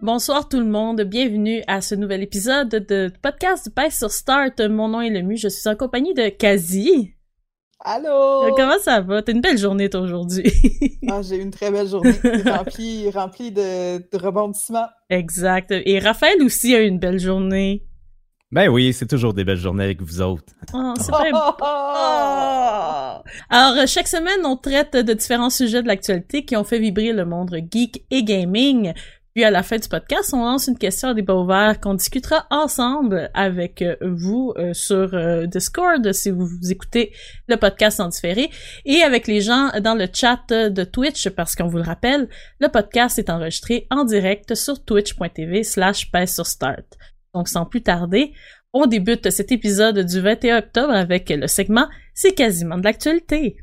Bonsoir tout le monde, bienvenue à ce nouvel épisode de podcast du sur Start. Mon nom est Lemu, je suis en compagnie de Kazi. Allô! Euh, comment ça va? T'as une belle journée, toi, aujourd'hui. ah, j'ai une très belle journée, remplie, remplie de, de rebondissements. Exact. Et Raphaël aussi a une belle journée. Ben oui, c'est toujours des belles journées avec vous autres. Oh, c'est vrai. Oh! Alors, chaque semaine, on traite de différents sujets de l'actualité qui ont fait vibrer le monde geek et gaming. Puis à la fin du podcast, on lance une question à débat ouvert qu'on discutera ensemble avec euh, vous euh, sur euh, Discord si vous, écoutez le podcast en différé et avec les gens dans le chat de Twitch parce qu'on vous le rappelle, le podcast est enregistré en direct sur twitch.tv slash sur start. Donc sans plus tarder, on débute cet épisode du 21 octobre avec le segment C'est quasiment de l'actualité.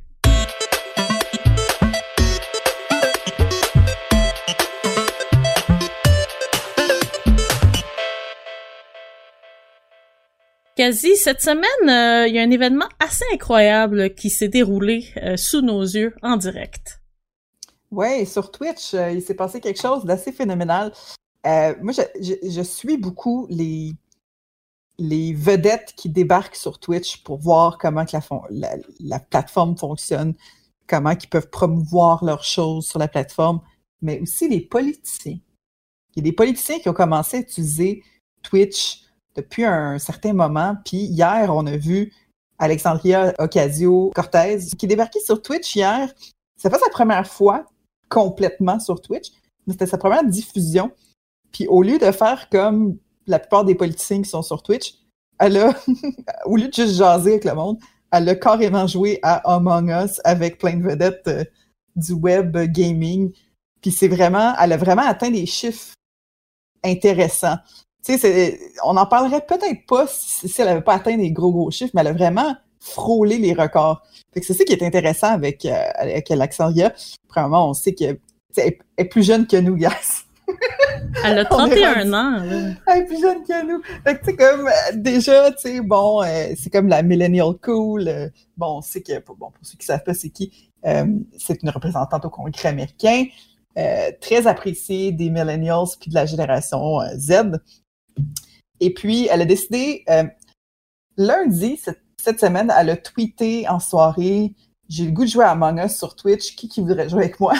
Quasi cette semaine, euh, il y a un événement assez incroyable qui s'est déroulé euh, sous nos yeux en direct. Oui, sur Twitch, euh, il s'est passé quelque chose d'assez phénoménal. moi, je, suis beaucoup les, vedettes qui débarquent sur Twitch pour voir comment la, plateforme fonctionne, comment ils peuvent promouvoir leurs choses sur la plateforme, mais aussi les politiciens. Il y a des politiciens qui ont commencé à utiliser Twitch depuis un certain moment. Puis hier, on a vu Alexandria Ocasio-Cortez qui débarquait sur Twitch hier. C'est pas sa première fois complètement sur Twitch, mais c'était sa première diffusion. Puis au lieu de faire comme la plupart des politiciens qui sont sur Twitch, elle a, au lieu de juste jaser avec le monde, elle a carrément joué à Among Us avec plein de vedettes euh, du web gaming. Puis c'est vraiment, elle a vraiment atteint des chiffres intéressants on n'en parlerait peut-être pas si, elle n'avait pas atteint des gros, gros chiffres, mais elle a vraiment frôlé les records. c'est ça qui est intéressant avec, euh, avec Alexandria. Premièrement, on sait qu'elle est plus jeune que nous, guys. Elle a 31 ans. Elle est plus jeune que nous. Fait que, comme, euh, déjà, tu sais, bon, euh, c'est comme la millennial cool. bon, on sait que, bon, pour ceux qui ne savent pas c'est qui, c'est une représentante au Congrès américain. très appréciée des millennials puis de la génération Z. Et puis, elle a décidé, euh, lundi, cette, semaine, elle a tweeté en soirée J'ai le goût de jouer à Among Us sur Twitch, qui, qui voudrait jouer avec moi?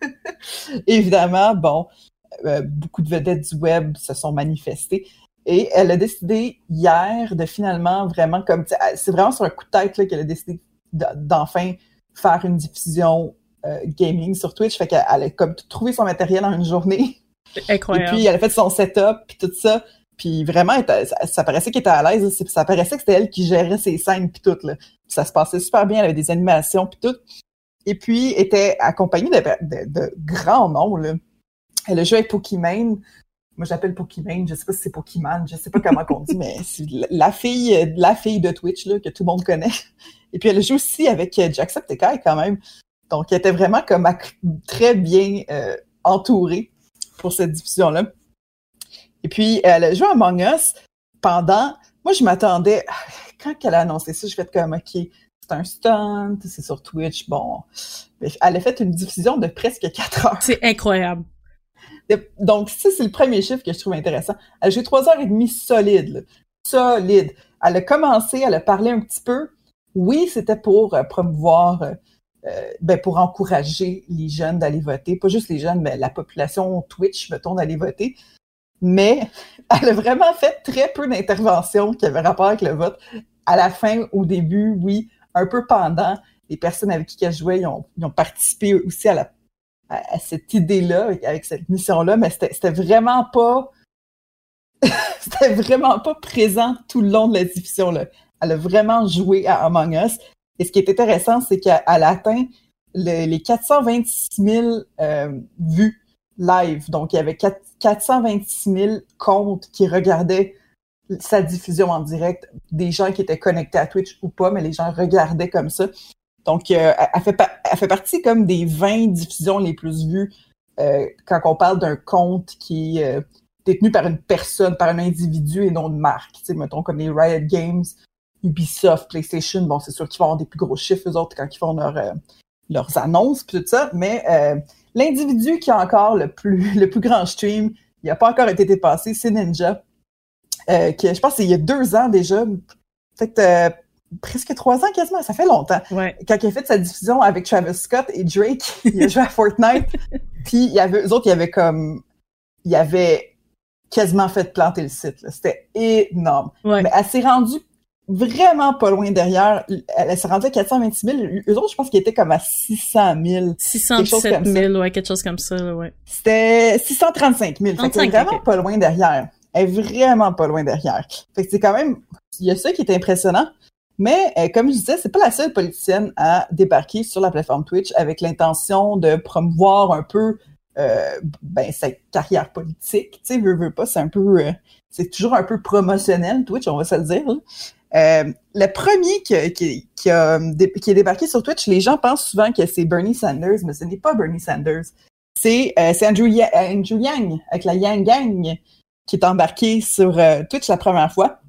Évidemment, bon, euh, beaucoup de vedettes du web se sont manifestées. Et elle a décidé hier de finalement vraiment comme c'est vraiment sur un coup de tête qu'elle a décidé d'enfin faire une diffusion euh, gaming sur Twitch. Fait qu'elle a comme trouvé son matériel en une journée. Incroyable. Et puis elle a fait son setup puis tout ça. Puis vraiment, ça, paraissait qu'elle était à l'aise. Ça paraissait que c'était elle qui gérait ses scènes puis tout. Là. ça se passait super bien. Elle avait des animations puis tout. Et puis, était accompagnée de, grands noms. Là. Elle a joué avec Pokimane. Moi, j'appelle Pokimane. Je sais pas si c'est Pokémon. Je sais pas comment on dit, mais c'est la fille, la fille de Twitch là, que tout le monde connaît. Et puis, elle a joué aussi avec Jacksepticeye quand même. Donc, elle était vraiment comme très bien euh, entourée pour cette diffusion-là. Et puis, elle a joué à Among Us pendant. Moi, je m'attendais. Quand elle a annoncé ça, je fais comme, OK, c'est un stunt, c'est sur Twitch. Bon. Elle a fait une diffusion de presque quatre heures. C'est incroyable. Donc, ça, c'est le premier chiffre que je trouve intéressant. Elle a joué trois heures et demie solide. Solide. Elle a commencé, elle a parlé un petit peu. Oui, c'était pour euh, promouvoir, euh, euh, ben, pour encourager les jeunes d'aller voter. Pas juste les jeunes, mais la population Twitch, mettons, d'aller voter mais elle a vraiment fait très peu d'interventions qui avaient rapport avec le vote. À la fin, au début, oui, un peu pendant, les personnes avec qui elle jouait, ils ont, participé aussi à la, à, cette idée-là, avec, cette mission-là, mais c'était vraiment pas c'était vraiment pas présent tout le long de la diffusion. Elle a vraiment joué à Among Us. Et ce qui est intéressant, c'est qu'elle atteint le- les 426 000 euh, vues live. Donc, il y avait 4 426 000 comptes qui regardaient sa diffusion en direct, des gens qui étaient connectés à Twitch ou pas, mais les gens regardaient comme ça. Donc, euh, elle, fait partie comme des 20 diffusions les plus vues euh, quand on parle d'un compte qui est détenu par une personne, par un individu et non une marque. Tu sais, mettons comme les Riot Games, Ubisoft, PlayStation, bon, c'est sûr qu'ils vont avoir des plus gros chiffres, eux autres, quand ils font leur, euh, leurs annonces, puis tout ça, mais euh, l'individu qui a encore le plus, le plus grand stream, il n'a pas encore été dépassé, c'est Ninja, euh, qui, je pense, c'est il y a deux ans déjà, peut-être euh, presque trois ans quasiment, ça fait longtemps Ouais. quand il a fait sa diffusion avec Travis Scott et Drake, il a joué à Fortnite, puis il y avait, eux autres, il y avait comme, il y avait quasiment fait planter le site. C'était énorme. Ouais. Mais elle s'est rendue vraiment pas loin derrière. Elle, elle s'est rendue à 426 000. Eux autres, je pense qu'ils étaient comme à 600 000. 617 comme ça. 000, ouais, quelque chose comme ça, ouais. C'était 635 000. Fait qu'elle 35, est vraiment pas loin derrière. Elle est vraiment pas loin derrière. Fait que c'est quand même, il y a ça qui est impressionnant. Mais euh, comme je disais, c'est pas la seule politicienne à débarquer sur la plateforme Twitch avec l'intention de promouvoir un peu euh, ben, sa carrière politique. Tu sais, veut, veut pas, c'est un peu, euh, c'est toujours un peu promotionnel Twitch, on va se le dire. là. Euh, le premier qui, qui, a, dé- qui est débarqué sur Twitch, les gens pensent souvent que c'est Bernie Sanders, mais ce n'est pas Bernie Sanders. C'est euh, Andrew, euh, Andrew Yang, avec la Yang Gang, qui est embarqué sur euh, Twitch la première fois.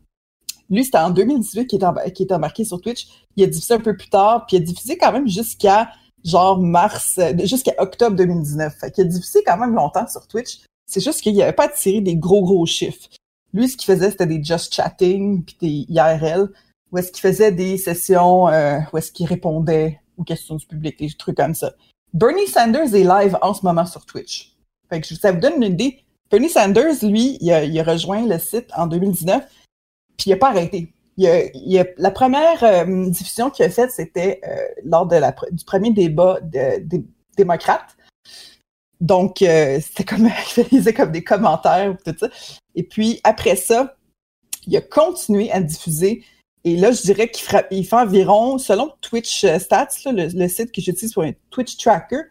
Lui, c'était en 2018 qu'il est, embarqué sur Twitch. Il a diffusé un peu plus tard, puis il a diffusé quand même jusqu'à genre mars, euh, jusqu'à octobre 2019. Fait qu'il a diffusé quand même longtemps sur Twitch. C'est juste qu'il n'avait pas attiré des gros, gros chiffres. Lui, ce qu'il faisait, c'était des just chatting, puis des IRL, où est-ce qu'il faisait des sessions, euh, où est-ce qu'il répondait aux questions du public, des trucs comme ça. Bernie Sanders est live en ce moment sur Twitch. Fait que ça vous donne une idée. Bernie Sanders, lui, il a, il a rejoint le site en 2019, puis il a pas arrêté. Il a, il a- la première euh, diffusion qu'il a faite, c'était euh, lors de la, du premier débat de- des démocrates. Donc, euh, c'était comme, il faisait comme des commentaires, tout ça. Et puis, après ça, il a continué à diffuser. Et là, je dirais qu'il il fait environ, selon Twitch euh, Stats, là, le, le site que j'utilise pour un Twitch Tracker,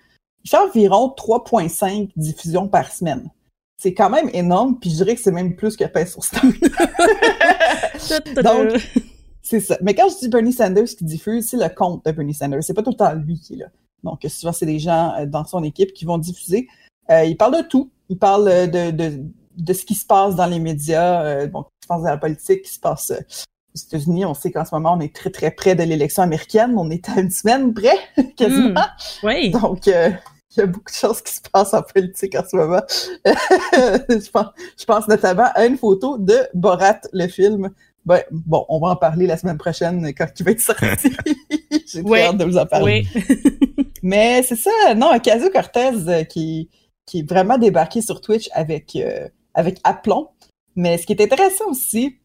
il fait environ 3,5 diffusions par semaine. C'est quand même énorme, puis je dirais que c'est même plus que pain sur Star. Donc, c'est ça. Mais quand je dis Bernie Sanders qui diffuse, c'est le compte de Bernie Sanders. C'est pas tout le temps lui qui est là. Donc, souvent, c'est des gens euh, dans son équipe qui vont diffuser. Euh, il parle de tout. Il parle euh, de, de, de ce qui se passe dans les médias, euh, bon, qui se passe dans la politique, qui se passe euh, aux États-Unis. On sait qu'en ce moment, on est très, très près de l'élection américaine. On est à une semaine près, quasiment. oui. Donc, euh, il y a beaucoup de choses qui se passent en politique en ce moment. je, pense, je pense notamment à une photo de Borat, le film. Ben, bon, on va en parler la semaine prochaine quand il va être sorti. J'ai Oui. hâte de vous en parler. Oui. Mais c'est ça, non, Ocasio Cortez euh, qui, qui est vraiment débarqué sur Twitch avec, euh, avec aplomb. Mais ce qui est intéressant aussi,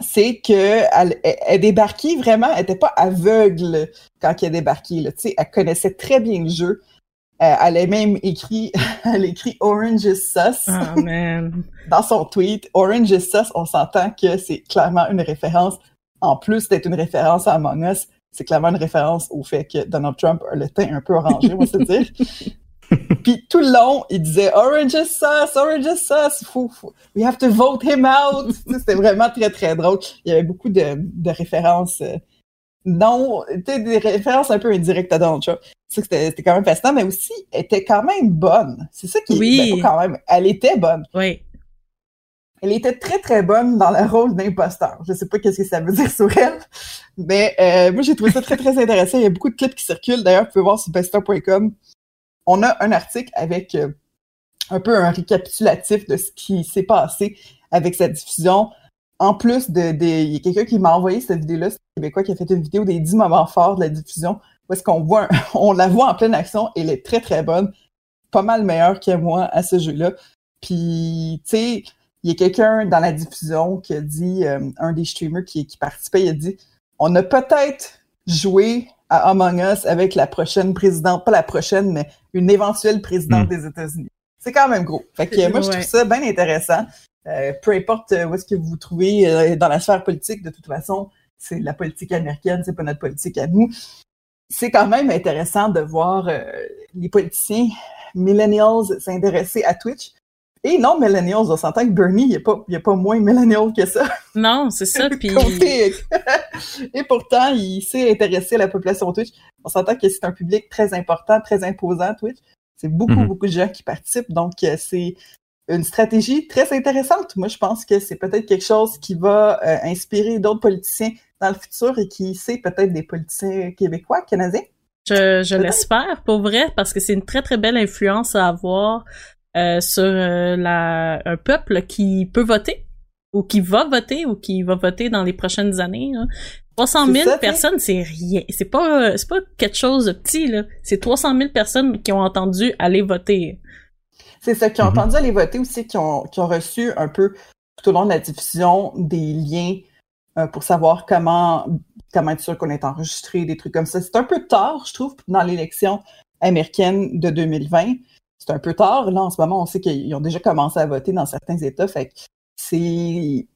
c'est que elle, débarquait vraiment, elle était pas aveugle quand elle a débarqué. Là. Tu sais, Elle connaissait très bien le jeu. Euh, elle a même écrit, elle a écrit Orange is Sus Oh, man. dans son tweet. Orange is Sus, on s'entend que c'est clairement une référence, en plus d'être une référence à Among Us, c'est clairement une référence au fait que Donald Trump a le teint un peu orangé, on va se dire. Puis tout le long, il disait Orange is sus, Orange is sus, faut, we have to vote him out. C'était vraiment très très drôle. Il y avait beaucoup de, de références, euh, non, tu sais, des références un peu indirectes à Donald Trump. C'est ça que c'était quand même fascinant, mais aussi, elle était quand même bonne. C'est ça qui, Oui. ben, quand même, elle était bonne. Oui. Elle était très très bonne dans le rôle d'imposteur. Je sais pas qu'est-ce que ça veut dire sur elle, mais euh, moi j'ai trouvé ça très très intéressant. Il y a beaucoup de clips qui circulent. D'ailleurs, vous pouvez voir sur bester.com. On a un article avec euh, un peu un récapitulatif de ce qui s'est passé avec cette diffusion. En plus de, il y a quelqu'un qui m'a envoyé cette vidéo-là, c'est un Québécois qui a fait une vidéo des 10 moments forts de la diffusion, où est-ce qu'on voit, on la voit en pleine action. et Elle est très très bonne, pas mal meilleure que moi à ce jeu-là. Puis, tu sais, il y a quelqu'un dans la diffusion qui a dit, euh, un des streamers qui, qui participait, il a dit On a peut-être joué à Among Us avec la prochaine présidente, pas la prochaine, mais une éventuelle présidente Mm. des États-Unis. C'est quand même gros. Fait que moi, je trouve ça bien intéressant. Euh, peu importe euh, où est-ce que vous vous trouvez euh, dans la sphère politique, de toute façon, c'est la politique américaine, c'est pas notre politique à nous. C'est quand même intéressant de voir euh, les politiciens millennials s'intéresser à Twitch. Et non, millennials, on s'entend que Bernie, il est pas, il est pas moins millennial que ça. Non, c'est ça. Puis Et pourtant, il s'est intéressé à la population Twitch. On s'entend que c'est un public très important, très imposant, Twitch. C'est beaucoup, Mhm. beaucoup de gens qui participent. Donc, euh, c'est une stratégie très intéressante. Moi, je pense que c'est peut-être quelque chose qui va euh, inspirer d'autres politiciens dans le futur et qui sait peut-être des politiciens québécois, canadiens. Je, je l'espère pour vrai parce que c'est une très très belle influence à avoir euh, sur euh, la, un peuple qui peut voter ou qui va voter ou qui va voter dans les prochaines années. là. 300 000 C'est ça, tu sais. personnes, c'est rien. C'est pas c'est pas quelque chose de petit là. C'est 300 000 personnes qui ont entendu aller voter. C'est ça, qui ont Mhm. entendu aller voter aussi, qui ont, qui ont reçu un peu tout au long de la diffusion des liens euh, pour savoir comment, comment être sûr qu'on est enregistré, des trucs comme ça. C'est un peu tard, je trouve, dans l'élection américaine de 2020. C'est un peu tard. Là, en ce moment, on sait qu'ils ont déjà commencé à voter dans certains États. Fait que c'est.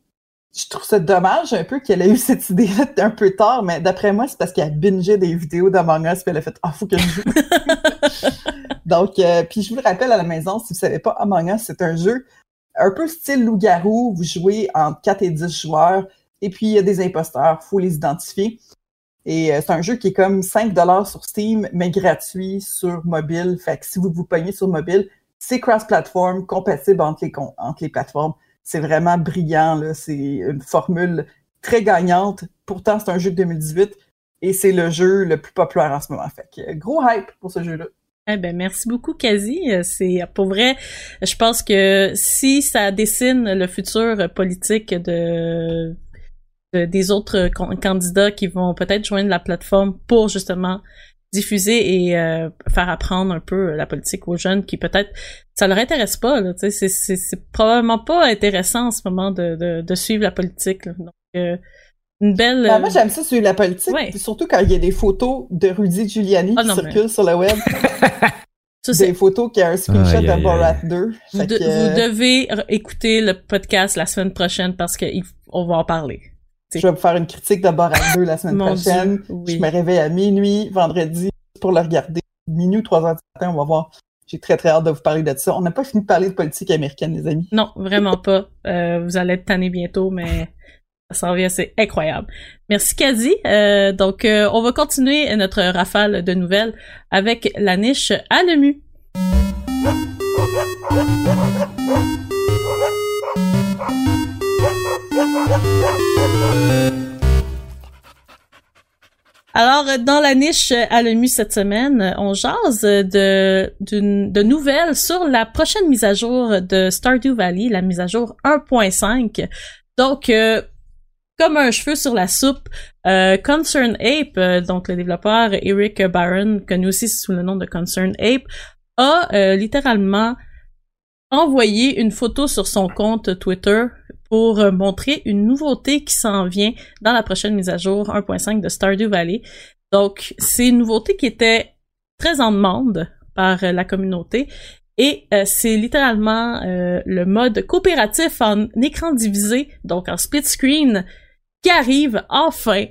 Je trouve ça dommage un peu qu'elle ait eu cette idée-là un peu tard, mais d'après moi, c'est parce qu'elle a bingé des vidéos d'Among Us puis elle a fait Ah, faut que je joue. Donc, euh, puis je vous le rappelle à la maison, si vous savez pas, Among Us, c'est un jeu un peu style loup-garou. Vous jouez entre 4 et 10 joueurs, et puis il y a des imposteurs, faut les identifier. Et euh, c'est un jeu qui est comme 5 sur Steam, mais gratuit sur mobile. Fait que si vous vous pognez sur mobile, c'est cross-platform, compatible entre les, entre les plateformes. C'est vraiment brillant. C'est une formule très gagnante. Pourtant, c'est un jeu de 2018 et c'est le jeu le plus populaire en ce moment. Fait que euh, gros hype pour ce jeu-là. Eh ben merci beaucoup Kazi, Euh, c'est pour vrai, je pense que si ça dessine le futur politique de, de- des autres con- candidats qui vont peut-être joindre la plateforme pour justement diffuser et euh, faire apprendre un peu la politique aux jeunes qui peut-être ça leur intéresse pas là, tu sais, c'est c'est c'est probablement pas intéressant en ce moment de de, de suivre la politique là. donc euh, une belle Ben, euh, moi, j'aime ça sur la politique, Ouais. surtout quand il y a des photos de Rudy Giuliani Ah, qui non, mais- circulent sur le web. ça, c'est- des photos qui a un screenshot aïe, de Borat aïe. 2. Vous, Fait de- que, euh, vous devez écouter le podcast la semaine prochaine parce que il- on va en parler. Je vais vous faire une critique de Borat 2 la semaine prochaine. Dieu, oui. Je me réveille à minuit, vendredi, pour le regarder. Minuit ou 3 heures du matin, on va voir. J'ai très très hâte de vous parler de ça. On n'a pas fini de parler de politique américaine, les amis. Non, vraiment pas. Euh, vous allez être tanné bientôt, mais ça s'en vient, c'est incroyable. Merci Kazi. Euh, donc, euh, on va continuer notre rafale de nouvelles avec la niche à l'EMU. Alors, dans la niche à l'EMU cette semaine, on jase de, nouvelles sur la prochaine mise à jour de Stardew Valley, la mise à jour 1.5. Donc, euh, comme un cheveu sur la soupe, euh, Concern Ape, euh, donc le développeur Eric Barron, connu aussi sous le nom de Concern Ape, a littéralement envoyé une photo sur son compte Twitter pour euh, montrer une nouveauté qui s'en vient dans la prochaine mise à jour 1.5 de Stardew Valley. Donc, c'est une nouveauté qui était très en demande par euh, la communauté et euh, c'est littéralement le mode coopératif en écran divisé, donc en split screen, qui arrive enfin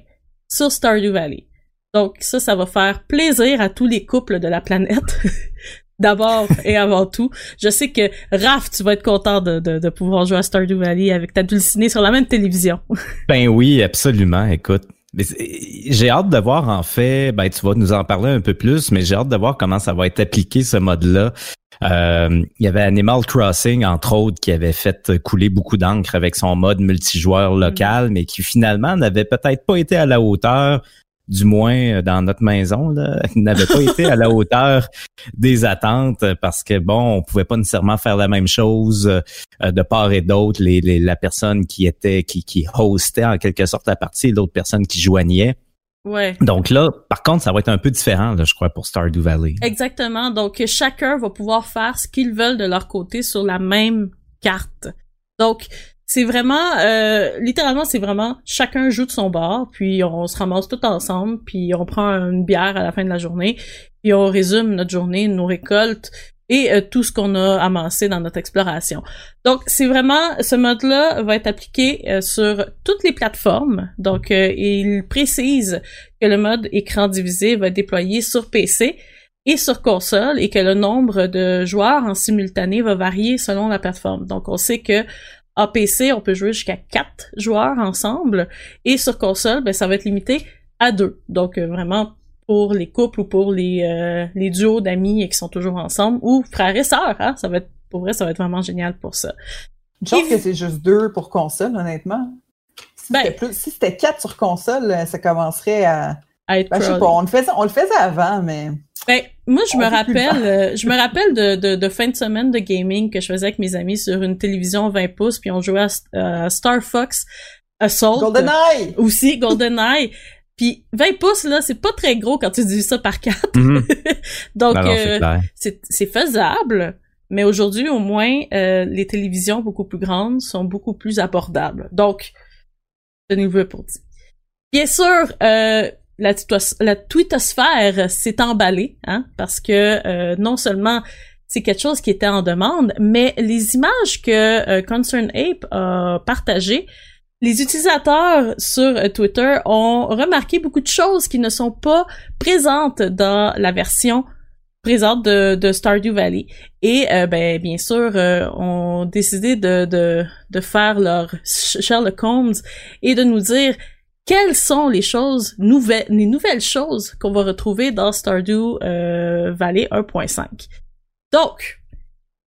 sur Stardew Valley. Donc ça, ça va faire plaisir à tous les couples de la planète. D'abord et avant tout, je sais que Raph, tu vas être content de, de, de pouvoir jouer à Stardew Valley avec ta dulcinée sur la même télévision. Ben oui, absolument. Écoute, j'ai hâte de voir en fait. Ben tu vas nous en parler un peu plus, mais j'ai hâte de voir comment ça va être appliqué ce mode-là. Euh, il y avait Animal Crossing entre autres qui avait fait couler beaucoup d'encre avec son mode multijoueur local, mais qui finalement n'avait peut-être pas été à la hauteur. Du moins euh, dans notre maison, n'avait pas été à la hauteur des attentes parce que bon, on pouvait pas nécessairement faire la même chose euh, de part et d'autre, les, les- la personne qui était qui, qui hostait en quelque sorte la partie et l'autre personne qui joignait. Ouais. Donc là, par contre, ça va être un peu différent, là, je crois, pour Stardew Valley. Exactement. Donc, chacun va pouvoir faire ce qu'ils veulent de leur côté sur la même carte. Donc, c'est vraiment, euh, littéralement, c'est vraiment chacun joue de son bord, puis on se ramasse tout ensemble, puis on prend une bière à la fin de la journée, puis on résume notre journée, nos récoltes et euh, tout ce qu'on a amassé dans notre exploration. Donc, c'est vraiment, ce mode-là va être appliqué euh, sur toutes les plateformes. Donc, euh, il précise que le mode écran divisé va être déployé sur PC et sur console et que le nombre de joueurs en simultané va varier selon la plateforme. Donc, on sait que à PC, on peut jouer jusqu'à quatre joueurs ensemble et sur console, ben, ça va être limité à deux. Donc, vraiment pour les couples ou pour les, euh, les duos d'amis qui sont toujours ensemble ou frères et sœurs. Hein? Ça va être, pour vrai, ça va être vraiment génial pour ça. Une chance que c'est juste deux pour console, honnêtement. Si Ben- c'était si quatre sur console, euh, ça commencerait à. Ben, je sais pas, on le, faisait, on le faisait avant, mais. Ben, moi, je On me rappelle, euh, je me rappelle de, de, de fin de semaine de gaming que je faisais avec mes amis sur une télévision 20 pouces, puis on jouait à, à Star Fox Assault. GoldenEye! Aussi, GoldenEye. Puis 20 pouces, là, c'est pas très gros quand tu dis ça par quatre. Mhm. Donc, euh, c'est faisable, mais aujourd'hui, au moins, euh, les télévisions beaucoup plus grandes sont beaucoup plus abordables. Donc, tenez-vous pour dit. Bien sûr, euh, la, la twittosphère s'est emballée, hein, parce que euh, non seulement c'est quelque chose qui était en demande, mais les images que euh, Concern Ape a partagées, les utilisateurs sur euh, Twitter ont remarqué beaucoup de choses qui ne sont pas présentes dans la version présente de, de Stardew Valley. Et euh, ben bien sûr, euh, ont décidé de, de, de faire leur Sherlock Holmes et de nous dire quelles sont les choses nouvelles, les nouvelles choses qu'on va retrouver dans Stardew euh, Valley 1.5. Donc,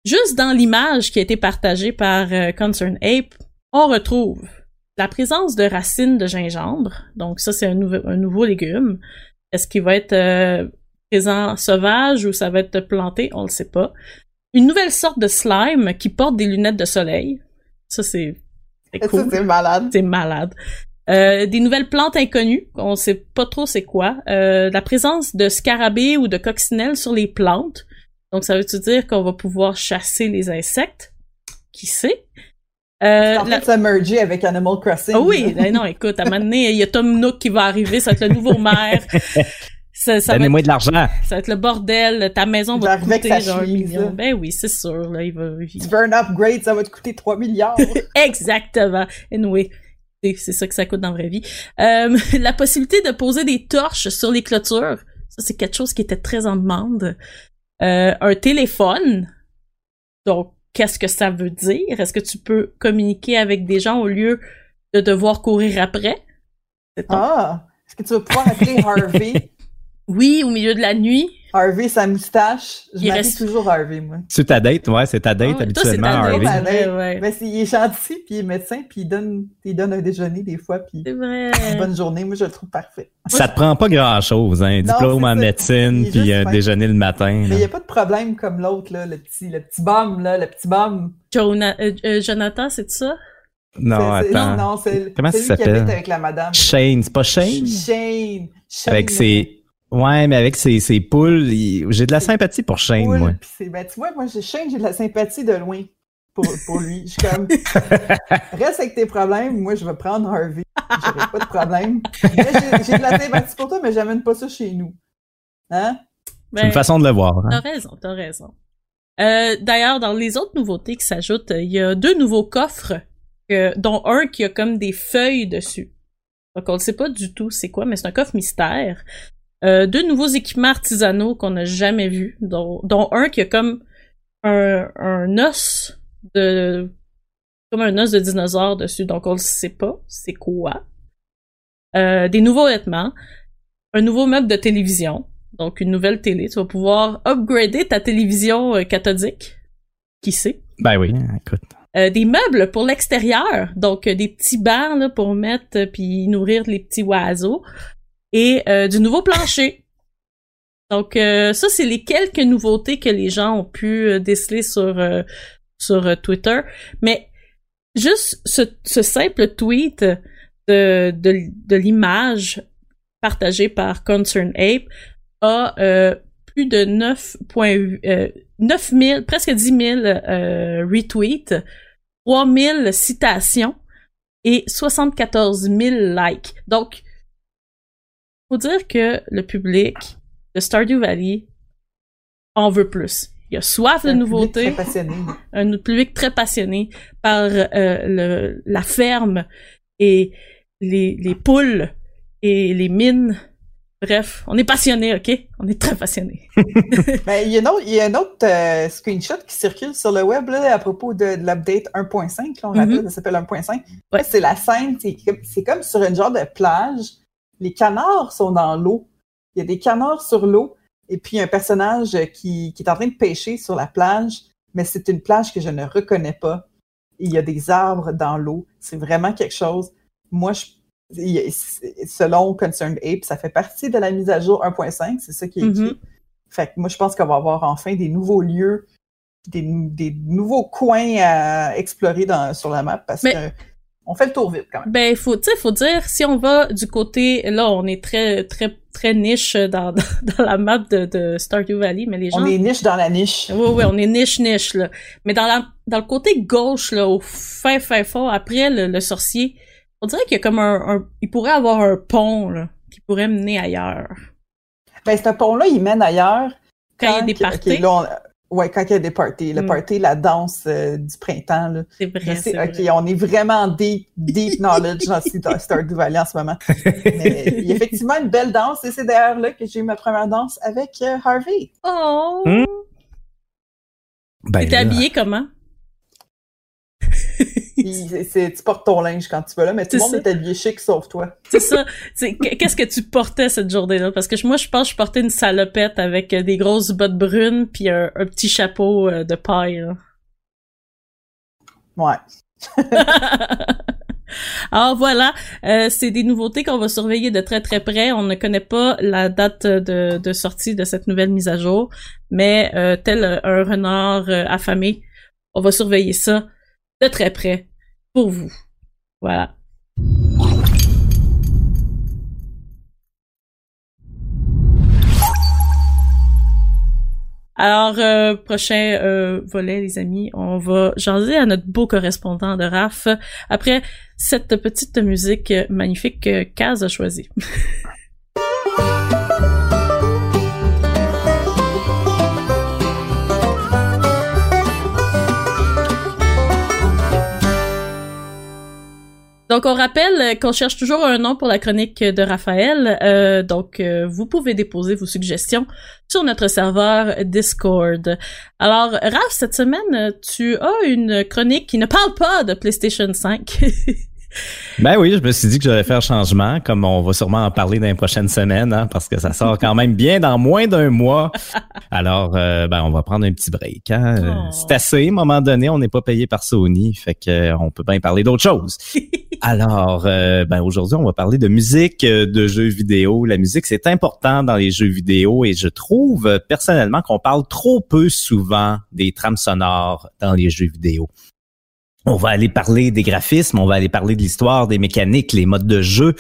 juste dans l'image qui a été partagée par euh, Concern Ape, on retrouve la présence de racines de gingembre. Donc ça, c'est un, nouveau un nouveau légume. Est-ce qu'il va être euh, présent sauvage ou ça va être planté? On le sait pas. Une nouvelle sorte de slime qui porte des lunettes de soleil. Ça, c'est cool. c'est malade. C'est malade. Euh, des nouvelles plantes inconnues, on sait pas trop c'est quoi. Euh, la présence de scarabées ou de coccinelles sur les plantes. Donc ça veut-tu dire qu'on va pouvoir chasser les insectes? Qui sait? Euh, En la- fait, ça merger avec Animal Crossing. ah oui, ben non, écoute, à un moment donné, il y a Tom Nook qui va arriver, ça va être le nouveau maire. Ça, ça, va être, Donnez-moi de l'argent. ça va être le bordel, ta maison va te coûter genre un million. Ben oui, c'est sûr, là, il va... il- Tu veux un upgrade, ça va te coûter 3 milliards. Exactement. Anyway, c'est ça que ça coûte dans la vraie vie. Euh, la possibilité de poser des torches sur les clôtures, ça c'est quelque chose qui était très en demande. Euh, un téléphone, donc qu'est-ce que ça veut dire? Est-ce que tu peux communiquer avec des gens au lieu de devoir courir après? Ah! Est-ce que tu vas pouvoir appeler Harvey? Oui, au milieu de la nuit. Harvey, sa moustache. Je Il m'appelle reste- toujours Harvey, moi. C'est ta date, ouais, c'est ta date Ah ouais, toi, c'est habituellement, ta date, Harvey. Harvey. c'est vrai, Ben, ouais. Ben, c'est- il est gentil, puis il est médecin, puis il donne, il donne un déjeuner des fois, puis C'est vrai. bonne journée. Moi, je le trouve parfait. Ça te prend pas grand chose, hein. Non, diplôme en ça. médecine, est puis un fin. déjeuner le matin. Mais il n'y a pas de problème comme l'autre, là, le petit, le petit bum, là, le petit bum. Jona- euh, euh, Jonathan, c'est ça? Non, attends. Non, Comment c'est ça lui qui s'appelle? habite avec la madame. Shane, c'est pas Shane? Shane. Shane. Avec ses... Ouais, mais avec ses, ses poules, il- j'ai de la sympathie pour Shane, Cool, moi. ben, tu vois, moi, j'ai- Shane, j'ai de la sympathie de loin pour, pour lui. Je suis comme, reste avec tes problèmes, moi, je vais prendre Harvey. J'aurai pas de problème. J'ai j'ai de la sympathie pour toi, mais j'amène pas ça chez nous. Hein? C'est une Ben, façon de le voir. hein. T'as raison, t'as raison. Euh, D'ailleurs, dans les autres nouveautés qui s'ajoutent, il y a deux nouveaux coffres, euh, dont un qui a comme des feuilles dessus. Donc on ne sait pas du tout c'est quoi, mais c'est un coffre mystère. Euh, deux nouveaux équipements artisanaux qu'on n'a jamais vus, dont, dont un qui a comme un, un os de comme un os de dinosaure dessus, donc on ne sait pas c'est quoi. Euh, des nouveaux vêtements, un nouveau meuble de télévision, donc une nouvelle télé. Tu vas pouvoir upgrader ta télévision euh, cathodique. Qui sait? Ben oui, écoute. Euh, des meubles pour l'extérieur, donc euh, des petits bancs là, pour mettre euh, puis nourrir les petits oiseaux. Et euh, du nouveau plancher. Donc euh, ça, c'est les quelques nouveautés que les gens ont pu euh, déceler sur, Twitter. Mais juste ce, simple tweet de, l'image partagée par Concern Ape a plus de 9, euh, 9 000, presque 10 000 euh, retweets 3000 citations et 74 000 likes. Donc, faut dire que le public de Stardew Valley en veut plus. Il y a soif de nouveautés, un public très passionné par euh, le, la ferme et les, les poules et les mines. Bref, on est passionné, ok? On est très passionné. Ben, il y a un autre, il y a un autre euh, screenshot qui circule sur le web là, à propos de, de l'update 1.5. là, On Mhm. rappelle, ça s'appelle 1.5. Ouais. C'est la scène, c'est comme, c'est comme sur une genre de plage. Les canards sont dans l'eau. Il y a des canards sur l'eau. Et puis, il y a un personnage qui, qui est en train de pêcher sur la plage, mais c'est une plage que je ne reconnais pas. Il y a des arbres dans l'eau. C'est vraiment quelque chose. Moi, je, selon Concerned Ape, ça fait partie de la mise à jour 1.5. C'est ça qui est écrit. Mhm. Fait que moi, je pense qu'on va avoir enfin des nouveaux lieux, des, des nouveaux coins à explorer dans, sur la map parce Mais- que on fait le tour vite quand même. Ben, faut, tu sais, faut dire, si on va du côté, là, on est très, très, très niche dans, dans la map de, de Stardew Valley, mais les gens... On est niche dans la niche. Oui, oui, on est niche-niche, là. Mais dans la, dans le côté gauche, là, au fin, fin fond, après le, le sorcier, on dirait qu'il y a comme un, un- il pourrait avoir un pont, là, qui pourrait mener ailleurs. Ben, ce pont-là, il mène ailleurs. Quand il y a des parties. là, on- ouais, quand il y a des parties. Le Mm. party, la danse euh, du printemps. Là. C'est vrai, sais, c'est ok, vrai. on est vraiment deep, deep knowledge dans Star- Stardew Valley en ce moment. Mais il y a effectivement une belle danse et c'est d'ailleurs là que j'ai eu ma première danse avec euh, Harvey. Oh! Hmm? Ben, T'es là, habillé comment? Tu portes ton linge quand tu vas là, mais tout le monde ça. est habillé chic sauf toi. C'est ça. Qu'est-ce que tu portais cette journée-là? Parce que moi, je pense que je portais une salopette avec euh, des grosses bottes brunes puis un, un petit chapeau euh, de paille. là. Ouais. Alors voilà, euh, c'est des nouveautés qu'on va surveiller de très très près. On ne connaît pas la date de, de sortie de cette nouvelle mise à jour, mais euh, tel un renard affamé, on va surveiller ça de très près vous. Voilà. Alors, euh, prochain euh, volet, les amis, on va jaser à notre beau correspondant de RAF après cette petite musique magnifique que Kaz a choisie. Donc, on rappelle qu'on cherche toujours un nom pour la chronique de Raphaël. Euh, donc, euh, vous pouvez déposer vos suggestions sur notre serveur Discord. Alors, Raph, cette semaine, tu as une chronique qui ne parle pas de PlayStation 5. Ben oui, je me suis dit que j'allais faire changement, comme on va sûrement en parler dans les prochaines semaines, hein, parce que ça sort quand même bien dans moins d'un mois. Alors, euh, ben on va prendre un petit break. Hein. Oh. C'est assez, à un moment donné, on n'est pas payé par Sony, fait que euh, on peut bien parler d'autre chose. Alors, euh, ben aujourd'hui, on va parler de musique, euh, de jeux vidéo. La musique, c'est important dans les jeux vidéo et je trouve euh, personnellement qu'on parle trop peu souvent des trames sonores dans les jeux vidéo. On va aller parler des graphismes, on va aller parler de l'histoire, des mécaniques, les modes de jeu.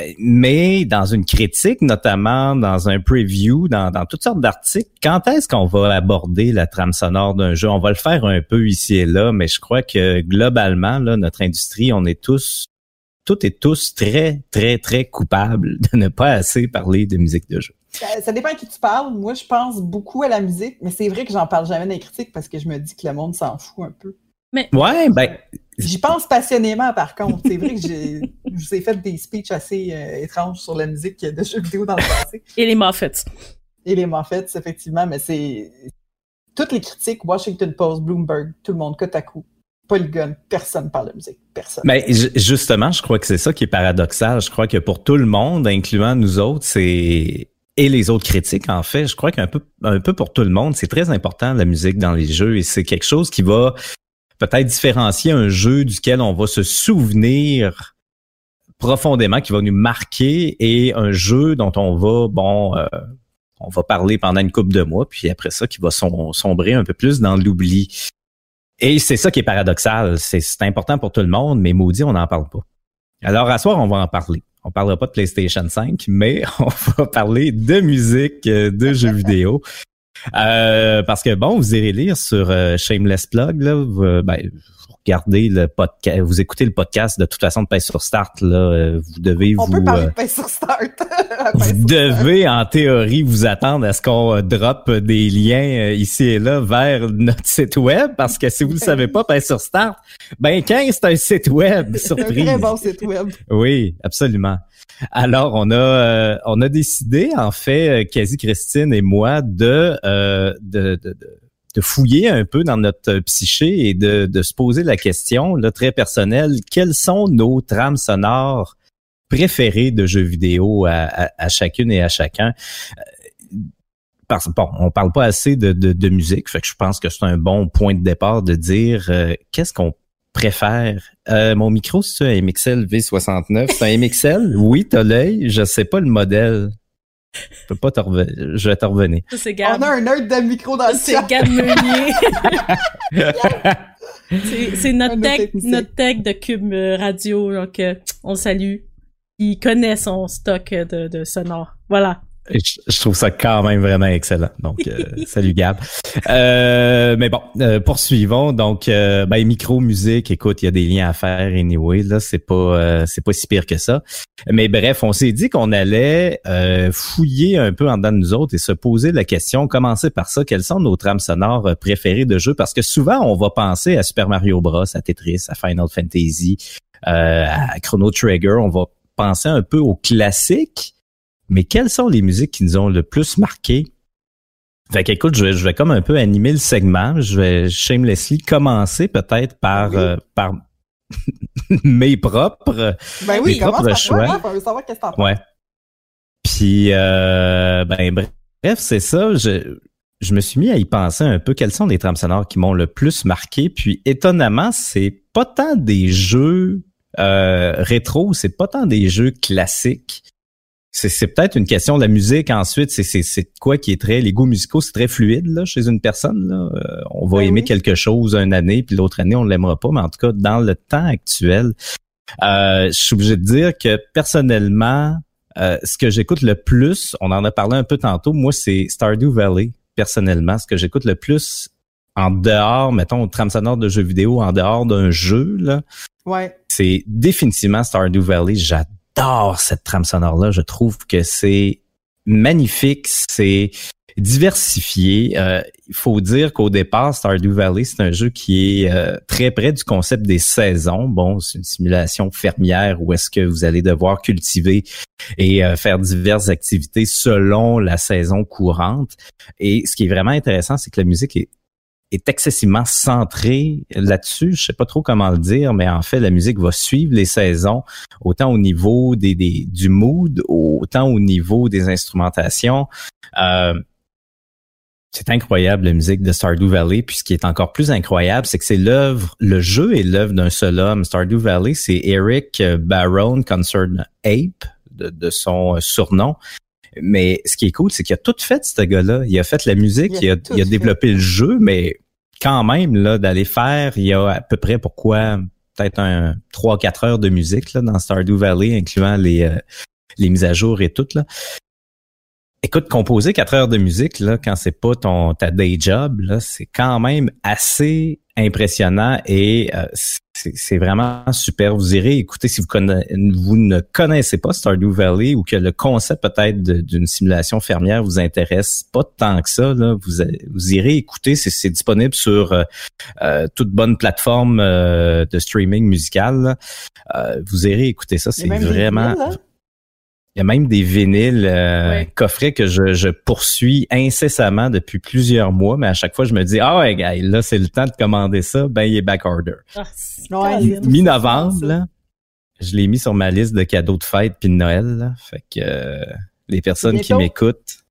Euh, Mais dans une critique, notamment dans un preview, dans, toutes sortes d'articles, quand est-ce qu'on va aborder la trame sonore d'un jeu? On va le faire un peu ici et là, mais je crois que globalement, là, notre industrie, on est tous, toutes et tous très, très, très coupables de ne pas assez parler de musique de jeu. Ça, ça dépend à qui tu parles. Moi, je pense beaucoup à la musique, mais c'est vrai que j'en parle jamais dans les critiques parce que je me dis que le monde s'en fout un peu. Ouais, ben, J'y pense passionnément, par contre. C'est vrai que j'ai, je vous ai fait des speeches assez euh, étranges sur la musique de jeux vidéo dans le passé. Et les Moffats. Et les Moffats, effectivement, mais c'est toutes les critiques, Washington Post, Bloomberg, tout le monde, Kotaku, Polygon, personne parle de musique, personne. Ben, ju- justement, je crois que c'est ça qui est paradoxal. Je crois que pour tout le monde, incluant nous autres, c'est et les autres critiques, en fait, je crois qu'un peu, un peu pour tout le monde, c'est très important la musique dans les jeux et c'est quelque chose qui va peut-être différencier un jeu duquel on va se souvenir profondément, qui va nous marquer et un jeu dont on va, bon, euh, on va parler pendant une couple de mois, puis après ça, qui va som- sombrer un peu plus dans l'oubli. Et c'est ça qui est paradoxal. C'est c'est important pour tout le monde, mais maudit, on n'en parle pas. Alors, à soir, on va en parler. On parlera pas de PlayStation 5, mais on va parler de musique, euh, de jeux vidéo. Euh, parce que bon, vous irez lire sur euh, Shameless Plug, là, vous, euh, ben, regardez le podcast, vous écoutez le podcast de toute façon de Pace sur Start, là, euh, vous devez On vous. peut parler euh, de sur Start. Vous sur devez, en théorie, vous attendre à ce qu'on euh, drop des liens ici et là vers notre site web, parce que si vous ne le savez pas, Pace sur Start, ben 15, c'est un site web, C'est un surprise. très bon site web. Oui, absolument. Alors, on a euh, on a décidé, en fait, quasi Christine et moi, de, euh, de, de, de- de fouiller un peu dans notre psyché et de, de se poser la question, là, très personnelle, quelles sont nos trames sonores préférées de jeux vidéo à, à- chacune et à chacun? Euh, Parce, bon, on parle pas assez de, de, musique, que je pense que c'est un bon point de départ de dire euh, qu'est-ce qu'on préfère? Euh, mon micro, c'est un MXL V69. C'est un MXL? Oui, t'as l'œil. Je sais pas le modèle. Je peux pas te revenir. Je vais te revenir. Ça, c'est Gab. On a un nerd de micro dans Ça, le c'est. Gab Meunier. c'est notre tech, technicien. notre tech de Cube euh, Radio, donc euh, on le salue. Il connaît son stock de, de sonore. Voilà. Je, je trouve ça quand même vraiment excellent. Donc, euh, salut Gab. Euh, mais bon, euh, poursuivons. Donc, euh, ben, micro musique, écoute, il y a des liens à faire anyway. Là, c'est pas, euh, c'est pas si pire que ça. Mais bref, on s'est dit qu'on allait euh, fouiller un peu en dedans de nous autres et se poser la question. Commencer par ça. Quelles sont nos trames sonores préférées de jeu? Parce que souvent, on va penser à Super Mario Bros, à Tetris, à Final Fantasy, euh, à Chrono Trigger. On va penser un peu aux classiques. Mais quelles sont les musiques qui nous ont le plus marqué? Fait qu'écoute, je vais, je vais comme un peu animer le segment. Je vais shamelessly commencer peut-être par, Oui. euh, par mes propres. Ben oui, oui, commence propre par choix. toi, veut savoir qu'est-ce que. Ouais. Puis, euh, ben bref, bref, c'est ça. Je, je me suis mis à y penser un peu. Quelles sont les trames sonores qui m'ont le plus marqué? Puis, étonnamment, c'est pas tant des jeux euh, rétro, c'est pas tant des jeux classiques. C'est, c'est peut-être une question de la musique. Ensuite, c'est, c'est, c'est quoi qui est très... Les goûts musicaux, c'est très fluide là, chez une personne. Là. Euh, on va Ben aimer oui. quelque chose une année, puis l'autre année, on ne l'aimera pas. Mais en tout cas, dans le temps actuel, euh, je suis obligé de dire que personnellement, euh, ce que j'écoute le plus, on en a parlé un peu tantôt, moi, c'est Stardew Valley, personnellement. Ce que j'écoute le plus en dehors, mettons, trame sonore de jeux vidéo, en dehors d'un jeu, là, Ouais. c'est définitivement Stardew Valley. J'adore cette trame sonore-là. Je trouve que c'est magnifique, c'est diversifié. Euh, il faut dire qu'au départ, Stardew Valley, c'est un jeu qui est euh, très près du concept des saisons. Bon, c'est une simulation fermière où est-ce que vous allez devoir cultiver et euh, faire diverses activités selon la saison courante. Et ce qui est vraiment intéressant, c'est que la musique est est excessivement centrée là-dessus. Je sais pas trop comment le dire, mais en fait, la musique va suivre les saisons, autant au niveau des, des du mood, autant au niveau des instrumentations. Euh, c'est incroyable la musique de Stardew Valley. Puis ce qui est encore plus incroyable, c'est que c'est l'œuvre, le jeu est l'œuvre d'un seul homme. Stardew Valley, c'est Eric Barone Concern Ape, de, de son surnom. Mais ce qui est cool, c'est qu'il a tout fait, ce gars-là. Il a fait la musique, Il a il a, tout il a fait. développé le jeu, mais quand même, là, d'aller faire, il y a à peu près pourquoi peut-être un 3-4 heures de musique là, dans Stardew Valley, incluant les, euh, les mises à jour et tout. Là. Écoute, composer 4 heures de musique, là, quand c'est pas ton ta day job, là, c'est quand même assez impressionnant et euh, c'est vraiment super. Vous irez écouter si vous, conna- vous ne connaissez pas Stardew Valley ou que le concept peut-être d'une simulation fermière vous intéresse pas tant que ça. Là, vous, vous irez écouter. C'est c'est disponible sur euh, euh, toute bonne plateforme euh, de streaming musical. là. Euh, vous irez écouter ça. C'est vraiment. Il y a même des vinyles euh, Ouais. coffrets que je, je poursuis incessamment depuis plusieurs mois, mais à chaque fois je me dis ah ouais gars, là c'est le temps de commander ça, ben il est back order. Ah, Ouais, Mi-novembre, là, je l'ai mis sur ma liste de cadeaux de fête puis de Noël. Là. Fait que euh, les personnes qui m'écoutent,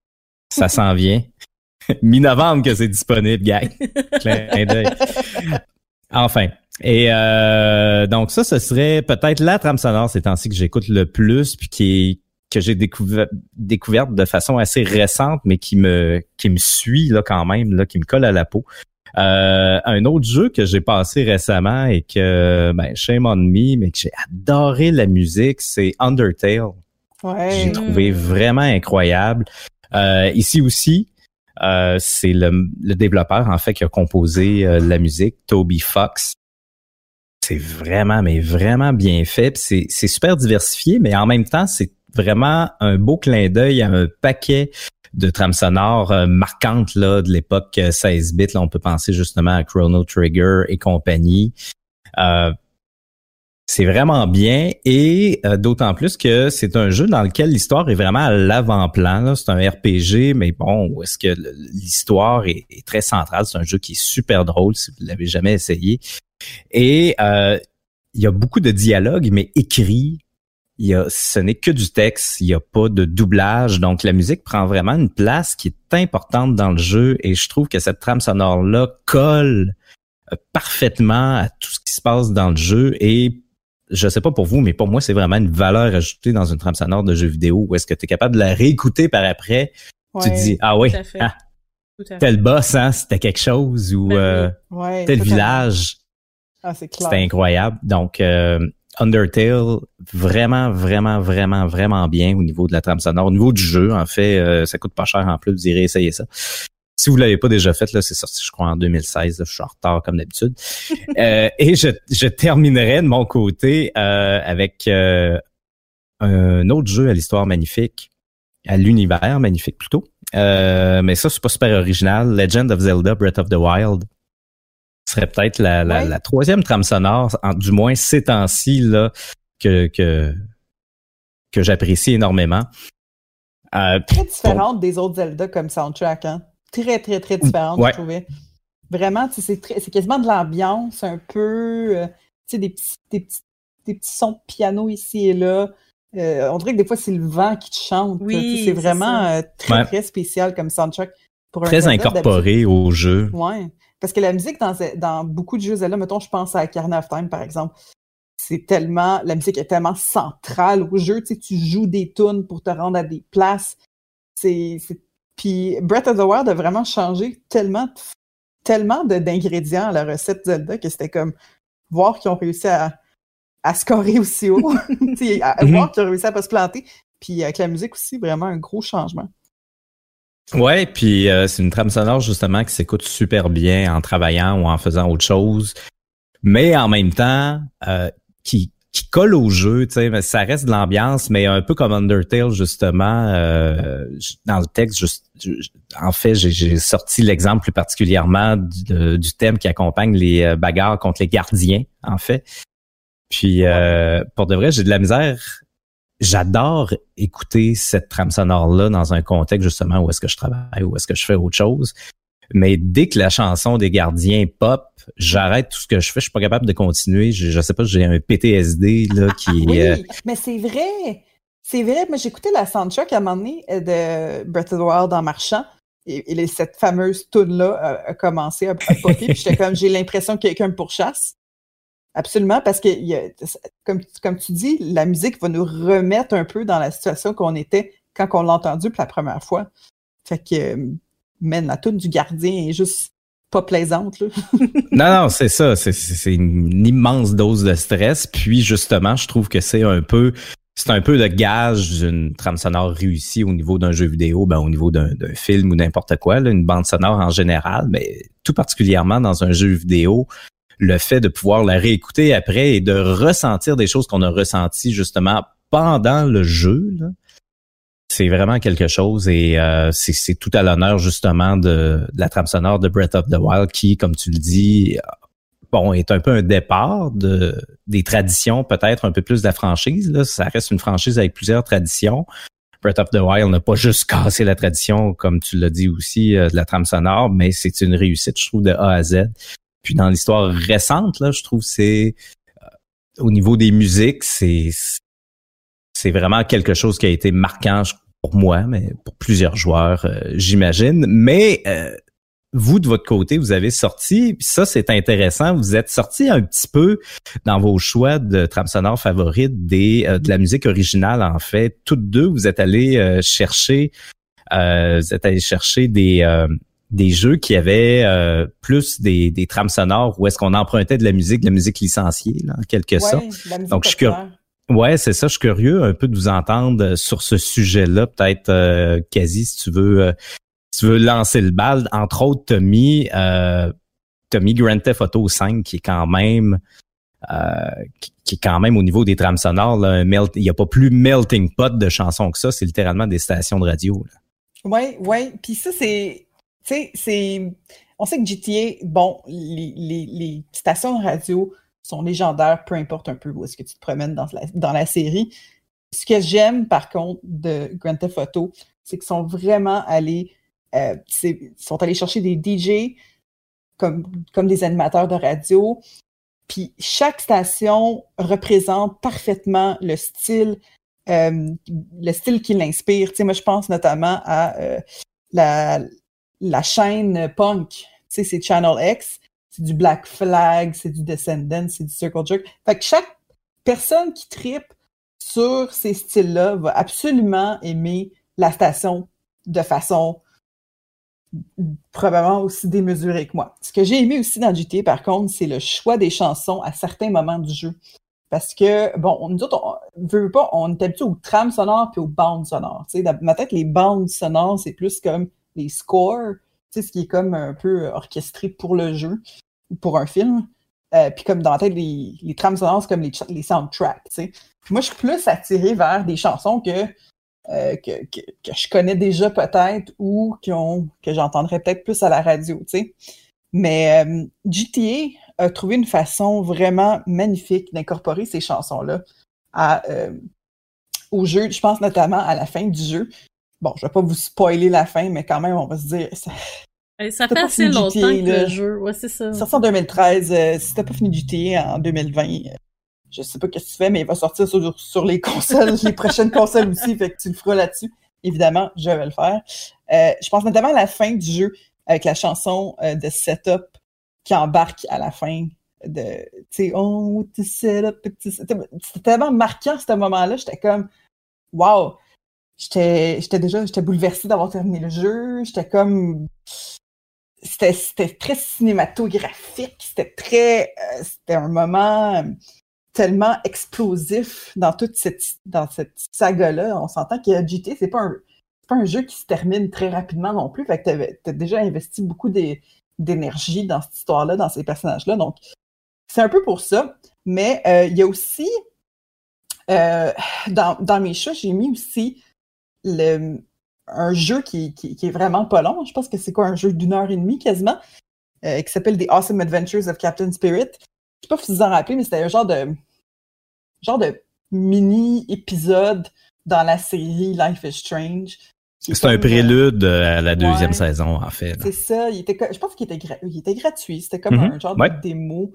ça s'en vient. Mi-novembre que c'est disponible, gars. Clin d'œil. Enfin. Et euh, donc ça, ce serait peut-être la trame sonore ces temps-ci que j'écoute le plus, puis qui est que j'ai découvert découverte de façon assez récente, mais qui me qui me suit là quand même, là, qui me colle à la peau. Euh, un autre jeu que j'ai passé récemment et que ben shame on me, mais que j'ai adoré la musique, c'est Undertale. Ouais. J'ai trouvé vraiment incroyable. Euh, ici aussi, Euh, c'est le, le, développeur en fait qui a composé la musique, Toby Fox. C'est vraiment, mais vraiment bien fait. C'est super diversifié, mais en même temps, c'est vraiment un beau clin d'œil à un paquet de trames sonores euh, marquantes là, de l'époque 16 bits. Là, on peut penser justement à Chrono Trigger et compagnie. Euh, c'est vraiment bien et euh, d'autant plus que c'est un jeu dans lequel l'histoire est vraiment à l'avant-plan. C'est un RPG, mais bon, est-ce que l'histoire est, très centrale? C'est un jeu qui est super drôle si vous l'avez jamais essayé. Et euh, il y a beaucoup de dialogues, mais écrits. Il y a, ce n'est que du texte, il n'y a pas de doublage, donc la musique prend vraiment une place qui est importante dans le jeu et je trouve que cette trame sonore-là colle euh, parfaitement à tout ce qui se passe dans le jeu et je sais pas pour vous, mais pour moi, c'est vraiment une valeur ajoutée dans une trame sonore de jeu vidéo où est-ce que tu es capable de la réécouter par après. tu te dis, ah oui, ah, tel boss, hein, c'était quelque chose ou ben euh, tel village. Ah, c'était incroyable. Donc, euh, Undertale, vraiment, vraiment, vraiment, vraiment bien au niveau de la trame sonore. Au niveau du jeu, en fait, euh, ça coûte pas cher en plus, vous irez essayer ça. Si vous l'avez pas déjà fait, là, c'est sorti, je crois, en 2016. je suis en retard comme d'habitude. euh, et je, je terminerai de mon côté euh, avec euh, un autre jeu à l'histoire magnifique, à l'univers magnifique plutôt. Euh, mais ça, c'est pas super original. Legend of Zelda Breath of the Wild serait peut-être la, la, la, troisième trame sonore, du moins ces temps-ci là que que que j'apprécie énormément. Euh, très différente des autres Zelda comme soundtrack, hein? très, très, très différente, je trouvais. Vraiment, c'est quasiment de l'ambiance, un peu, euh, tu sais, des petits, des, petits, des petits sons de piano ici et là. Euh, on dirait que des fois, c'est le vent qui te chante. Oui, c'est vraiment euh, très, très spécial comme soundtrack. Pour très incorporé au jeu. Ouais. Parce que la musique dans, dans beaucoup de jeux Zelda, mettons, je pense à Carna of Time, par exemple, c'est tellement, la musique est tellement centrale au jeu. Tu sais, tu joues des tunes pour te rendre à des places. C'est puis Breath of the Wild a vraiment changé tellement, tellement d'ingrédients à la recette Zelda que c'était comme voir qu'ils ont réussi à, à scorer aussi haut, à, mhm. voir qu'ils ont réussi à pas se planter. Puis avec la musique aussi, vraiment un gros changement. Ouais, puis euh, c'est une trame sonore justement qui s'écoute super bien en travaillant ou en faisant autre chose, mais en même temps euh, qui qui colle au jeu, tu sais, ça reste de l'ambiance, mais un peu comme Undertale justement. Euh, dans le texte, juste, en fait, j'ai sorti l'exemple plus particulièrement du, thème qui accompagne les euh, bagarres contre les gardiens, en fait. Puis euh, pour de vrai, j'ai de la misère. J'adore écouter cette trame sonore là dans un contexte justement où est-ce que je travaille, où est-ce que je fais autre chose. Mais dès que la chanson des gardiens pop, j'arrête tout ce que je fais. Je suis pas capable de continuer. Je, je sais pas, j'ai un PTSD là qui. oui, euh, mais c'est vrai. C'est vrai. Mais j'écoutais la soundtrack à un moment donné euh, de Breath of the Wild en marchant. Et, cette fameuse tune là a, commencé à, popper. puis j'étais comme, j'ai l'impression que quelqu'un me pourchasse. Absolument, parce que comme, tu dis, la musique va nous remettre un peu dans la situation qu'on était quand on l'a entendu pour la première fois. Fait que euh, man, la toute du gardien est juste pas plaisante. Là. non, non, c'est ça. C'est une immense dose de stress. Puis justement, je trouve que c'est un peu c'est un peu le gage d'une trame sonore réussie au niveau d'un jeu vidéo, ben, au niveau d'un film ou n'importe quoi, là, une bande sonore en général, mais tout particulièrement dans un jeu vidéo, le fait de pouvoir la réécouter après et de ressentir des choses qu'on a ressenties justement pendant le jeu, c'est vraiment quelque chose et euh, c'est tout à l'honneur justement de, la trame sonore de Breath of the Wild qui, comme tu le dis, bon, est un peu un départ de des traditions, peut-être un peu plus de la franchise. Ça reste une franchise avec plusieurs traditions. Breath of the Wild n'a pas juste cassé la tradition, comme tu l'as dit aussi, euh, de la trame sonore, mais c'est une réussite, je trouve, de A à Z. Puis dans l'histoire récente, là, je trouve c'est euh, au niveau des musiques, c'est c'est vraiment quelque chose qui a été marquant, pour moi, mais pour plusieurs joueurs, euh, j'imagine. Mais euh, vous, de votre côté, vous avez sorti, puis ça, c'est intéressant, vous êtes sorti un petit peu dans vos choix de trame sonore favorite des, euh, de la musique originale, en fait. Toutes deux, vous êtes allés chercher vous êtes allés chercher des des jeux qui avaient plus des, des trames sonores où est-ce qu'on empruntait de la musique, de la musique licenciée, là, en quelque sorte. Donc, je suis curieux. Ouais, c'est ça. Je suis curieux un peu de vous entendre sur ce sujet-là. Peut-être, euh, quasi, si tu veux, euh, tu veux lancer le bal, entre autres, mis, euh, mis Grand Theft Auto 5 qui est quand même euh, qui, est quand même au niveau des trames sonores, là, un melt, il n'y a pas plus melting pot de chansons que ça, c'est littéralement des stations de radio. Là. Oui, oui. Puis ça, c'est. Tu sais, c'est. On sait que GTA, bon, les, les, les, stations radio sont légendaires, peu importe un peu où est-ce que tu te promènes dans la, dans la série. Ce que j'aime, par contre, de Grand Theft Auto, c'est qu'ils sont vraiment allés, euh, sont allés chercher des DJ comme, comme des animateurs de radio. Puis chaque station représente parfaitement le style, euh, le style qui l'inspire. Tu sais, moi, je pense notamment à euh, la, la chaîne punk. Tu sais, c'est Channel X, c'est du Black Flag, c'est du Descendant, c'est du Circle Jerk. Fait que chaque personne qui tripe sur ces styles-là va absolument aimer la station de façon probablement aussi démesurée que moi. Ce que j'ai aimé aussi dans GTA, par contre, c'est le choix des chansons à certains moments du jeu. Parce que, bon, nous autres, on veut pas, on est habitué aux trames sonores puis aux bandes sonores. Tu sais, dans ma tête, les bandes sonores, c'est plus comme les scores, tu sais, ce qui est comme un peu orchestré pour le jeu, ou pour un film. Euh, puis comme dans ma tête, les, les trames sonores, comme les, les soundtracks, tu sais. Moi, je suis plus attirée vers des chansons que euh, que, que, je connais déjà peut-être ou qui ont, que j'entendrais peut-être plus à la radio, tu sais. Mais euh, GTA a trouvé une façon vraiment magnifique d'incorporer ces chansons-là au jeu. Je pense notamment à la fin du jeu. Bon, je vais pas vous spoiler la fin, mais quand même, on va se dire. Ça, ça fait assez longtemps que le jeu. Ouais, c'est ça. Ça sort en 2013. si t'as pas fini GTA en 2020, je sais pas qu'est-ce que tu fais, mais il va sortir sur, les consoles, les prochaines consoles aussi, fait que tu le feras là-dessus. Évidemment, je vais le faire. Euh, je pense notamment à la fin du jeu avec la chanson euh, de Setup qui embarque à la fin de, tu sais, oh, setup, c'était tellement marquant ce moment-là, j'étais comme, wow, j'étais, j'étais déjà, j'étais bouleversée d'avoir terminé le jeu, j'étais comme, c'était, très cinématographique, c'était très, euh, c'était un moment, tellement explosif dans toute cette, dans cette saga-là. On s'entend que GT, c'est pas un, pas un jeu qui se termine très rapidement non plus. Fait que t'as as déjà investi beaucoup d'énergie dans cette histoire-là, dans ces personnages-là. Donc, c'est un peu pour ça. Mais euh, il y a aussi, euh, dans, dans, mes choix, j'ai mis aussi le, un jeu qui, qui, qui, est vraiment pas long. Je pense que c'est quoi, un jeu d'une heure et demie quasiment, euh, qui s'appelle The Awesome Adventures of Captain Spirit sais pas si vous vous en rappelez, mais c'était un genre de genre de mini épisode dans la série Life is Strange. C'est un prélude à la deuxième saison, en fait. C'est ça. Il était, je pense qu'il était, était gratuit. C'était comme mm-hmm. un genre de démo.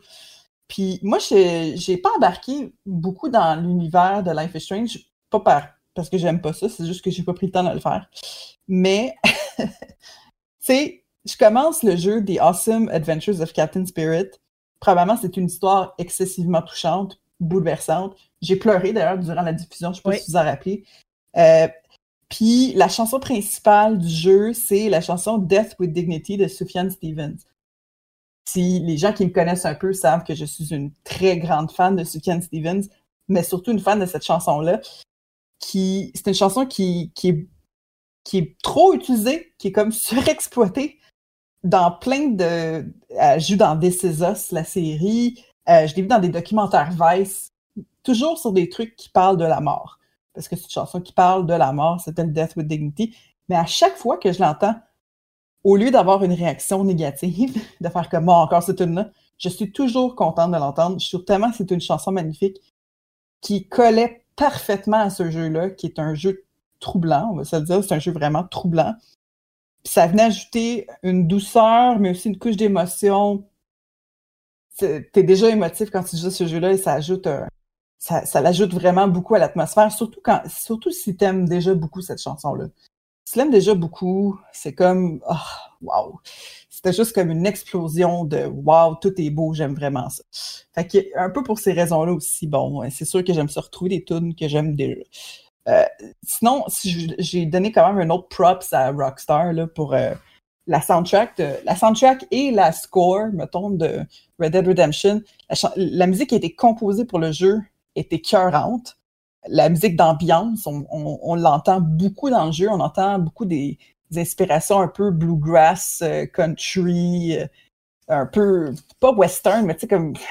Puis moi, j'ai pas embarqué beaucoup dans l'univers de Life is Strange, pas par, parce que j'aime pas ça, c'est juste que j'ai pas pris le temps de le faire. Mais, tu sais, je commence le jeu des Awesome Adventures of Captain Spirit probablement c'est une histoire excessivement touchante, bouleversante. J'ai pleuré d'ailleurs durant la diffusion, je ne sais pas si vous en rappelez. Euh, puis la chanson principale du jeu, c'est la chanson Death with Dignity de Sufjan Stevens. Si les gens qui me connaissent un peu savent que je suis une très grande fan de Sufjan Stevens, mais surtout une fan de cette chanson-là, qui c'est une chanson qui, qui, est, qui est trop utilisée, qui est comme surexploitée, dans plein de. Euh, je joue dans This Is Us, la série. Euh, je l'ai vu dans des documentaires Vice, toujours sur des trucs qui parlent de la mort. Parce que c'est une chanson qui parle de la mort, c'est une Death with Dignity. Mais à chaque fois que je l'entends, au lieu d'avoir une réaction négative, de faire comme moi encore cette tune-là, je suis toujours contente de l'entendre. Je suis tellement c'est une chanson magnifique qui collait parfaitement à ce jeu-là, qui est un jeu troublant, on va se le dire, c'est un jeu vraiment troublant ça venait ajouter une douceur, mais aussi une couche d'émotion. T'es déjà émotif quand tu joues ce jeu-là et ça ajoute ça, l'ajoute vraiment beaucoup à l'atmosphère, surtout quand surtout si t'aimes déjà beaucoup cette chanson-là. Si tu l'aimes déjà beaucoup, c'est comme oh, wow. C'était juste comme une explosion de wow, tout est beau, j'aime vraiment ça. Fait que un peu pour ces raisons-là aussi, bon, c'est sûr que j'aime se retrouver des tunes que j'aime déjà. Euh, sinon, j'ai donné quand même un autre props à Rockstar là, pour euh, la soundtrack, la soundtrack et la score, mettons, de Red Dead Redemption. La, musique qui a été composée pour le jeu était cœurante. La musique d'ambiance, on, l'entend beaucoup dans le jeu, on entend beaucoup des inspirations un peu bluegrass, euh, country, euh, un peu, pas western, mais tu sais, comme, tu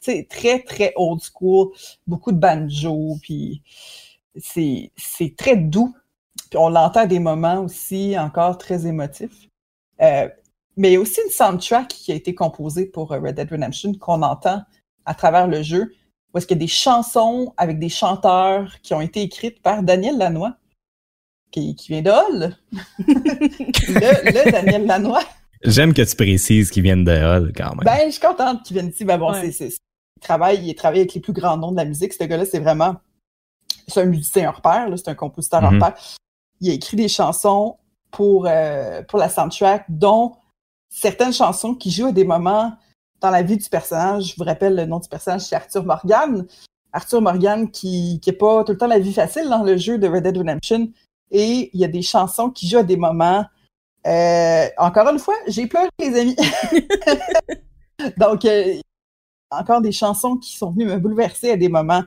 sais, très, très old school, beaucoup de banjo, puis c'est, c'est très doux. Puis on l'entend à des moments aussi encore très émotifs. Euh, mais il y a aussi une soundtrack qui a été composée pour Red Dead Redemption qu'on entend à travers le jeu, où est-ce qu'il y a des chansons avec des chanteurs qui ont été écrites par Daniel Lanois, qui, qui vient de Hall. le, le Daniel Lanois. J'aime que tu précises qu'ils viennent de Hall quand même. Ben, je suis contente qu'ils viennent ici. Ben bon, Ouais. c'est, c'est, il travaille, il travaille avec les plus grands noms de la musique. Ce gars-là, c'est vraiment, c'est un musicien hors pair, là, c'est un compositeur hors pair. Il a écrit des chansons pour, euh, pour la soundtrack, dont certaines chansons qui jouent à des moments dans la vie du personnage. Je vous rappelle le nom du personnage, c'est Arthur Morgan. Arthur Morgan qui, qui est pas tout le temps la vie facile dans le jeu de Red Dead Redemption. Et il y a des chansons qui jouent à des moments. Euh, encore une fois, j'ai pleuré, les amis. Donc, euh, encore des chansons qui sont venues me bouleverser à des moments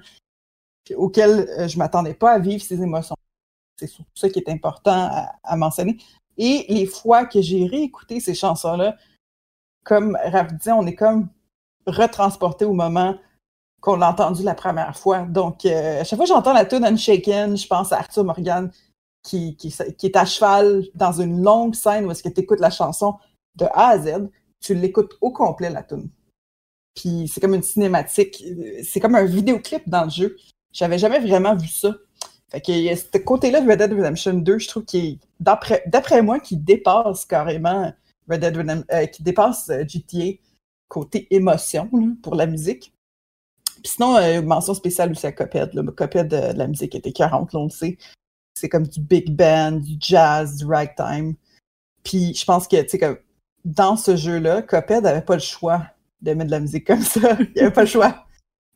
auxquels euh, je m'attendais pas à vivre ces émotions. C'est surtout ça qui est important à, à mentionner. Et les fois que j'ai réécouté ces chansons-là, comme Raph disait, on est comme retransporté au moment qu'on l'a entendu la première fois. Donc, euh, à chaque fois que j'entends la tune Unshaken, je pense à Arthur Morgan qui, est à cheval dans une longue scène où est-ce que tu écoutes la chanson de A à Z, tu l'écoutes au complet, la tune. Puis c'est comme une cinématique, c'est comme un vidéoclip dans le jeu. J'avais jamais vraiment vu ça. Fait que ce côté-là de Red Dead Redemption 2, je trouve qu'il d'après, moi, qui dépasse carrément Red Dead Redemption, euh, qui dépasse euh, GTA côté émotion pour la musique. Puis sinon, euh, mention spéciale aussi à Coped. Coped, euh, la musique était 40, là, on le sait. C'est comme du big band, du jazz, du ragtime. Puis je pense que, tu sais, dans ce jeu-là, Coped avait pas le choix de mettre de la musique comme ça. Il avait pas le choix.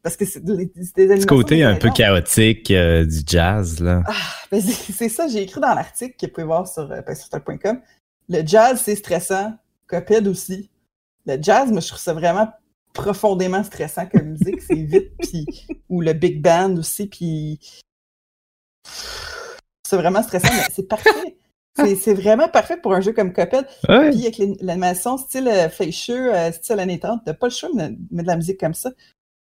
Parce que c'est des, des Ce côté un peu chaotique euh, du jazz, là. Ah, ben c'est ça, j'ai écrit dans l'article que vous pouvez voir sur euh, pastortal.com. Le jazz, c'est stressant. Coped aussi. Le jazz, moi, je trouve ça vraiment profondément stressant comme musique. C'est vite, puis ou le big band aussi, puis c'est vraiment stressant, mais c'est parfait. C'est vraiment parfait pour un jeu comme Cuphead. Ouais. Puis avec l'an- l'animation style euh, Fleischer, euh, style année 30, t'as pas le choix de mettre de la musique comme ça.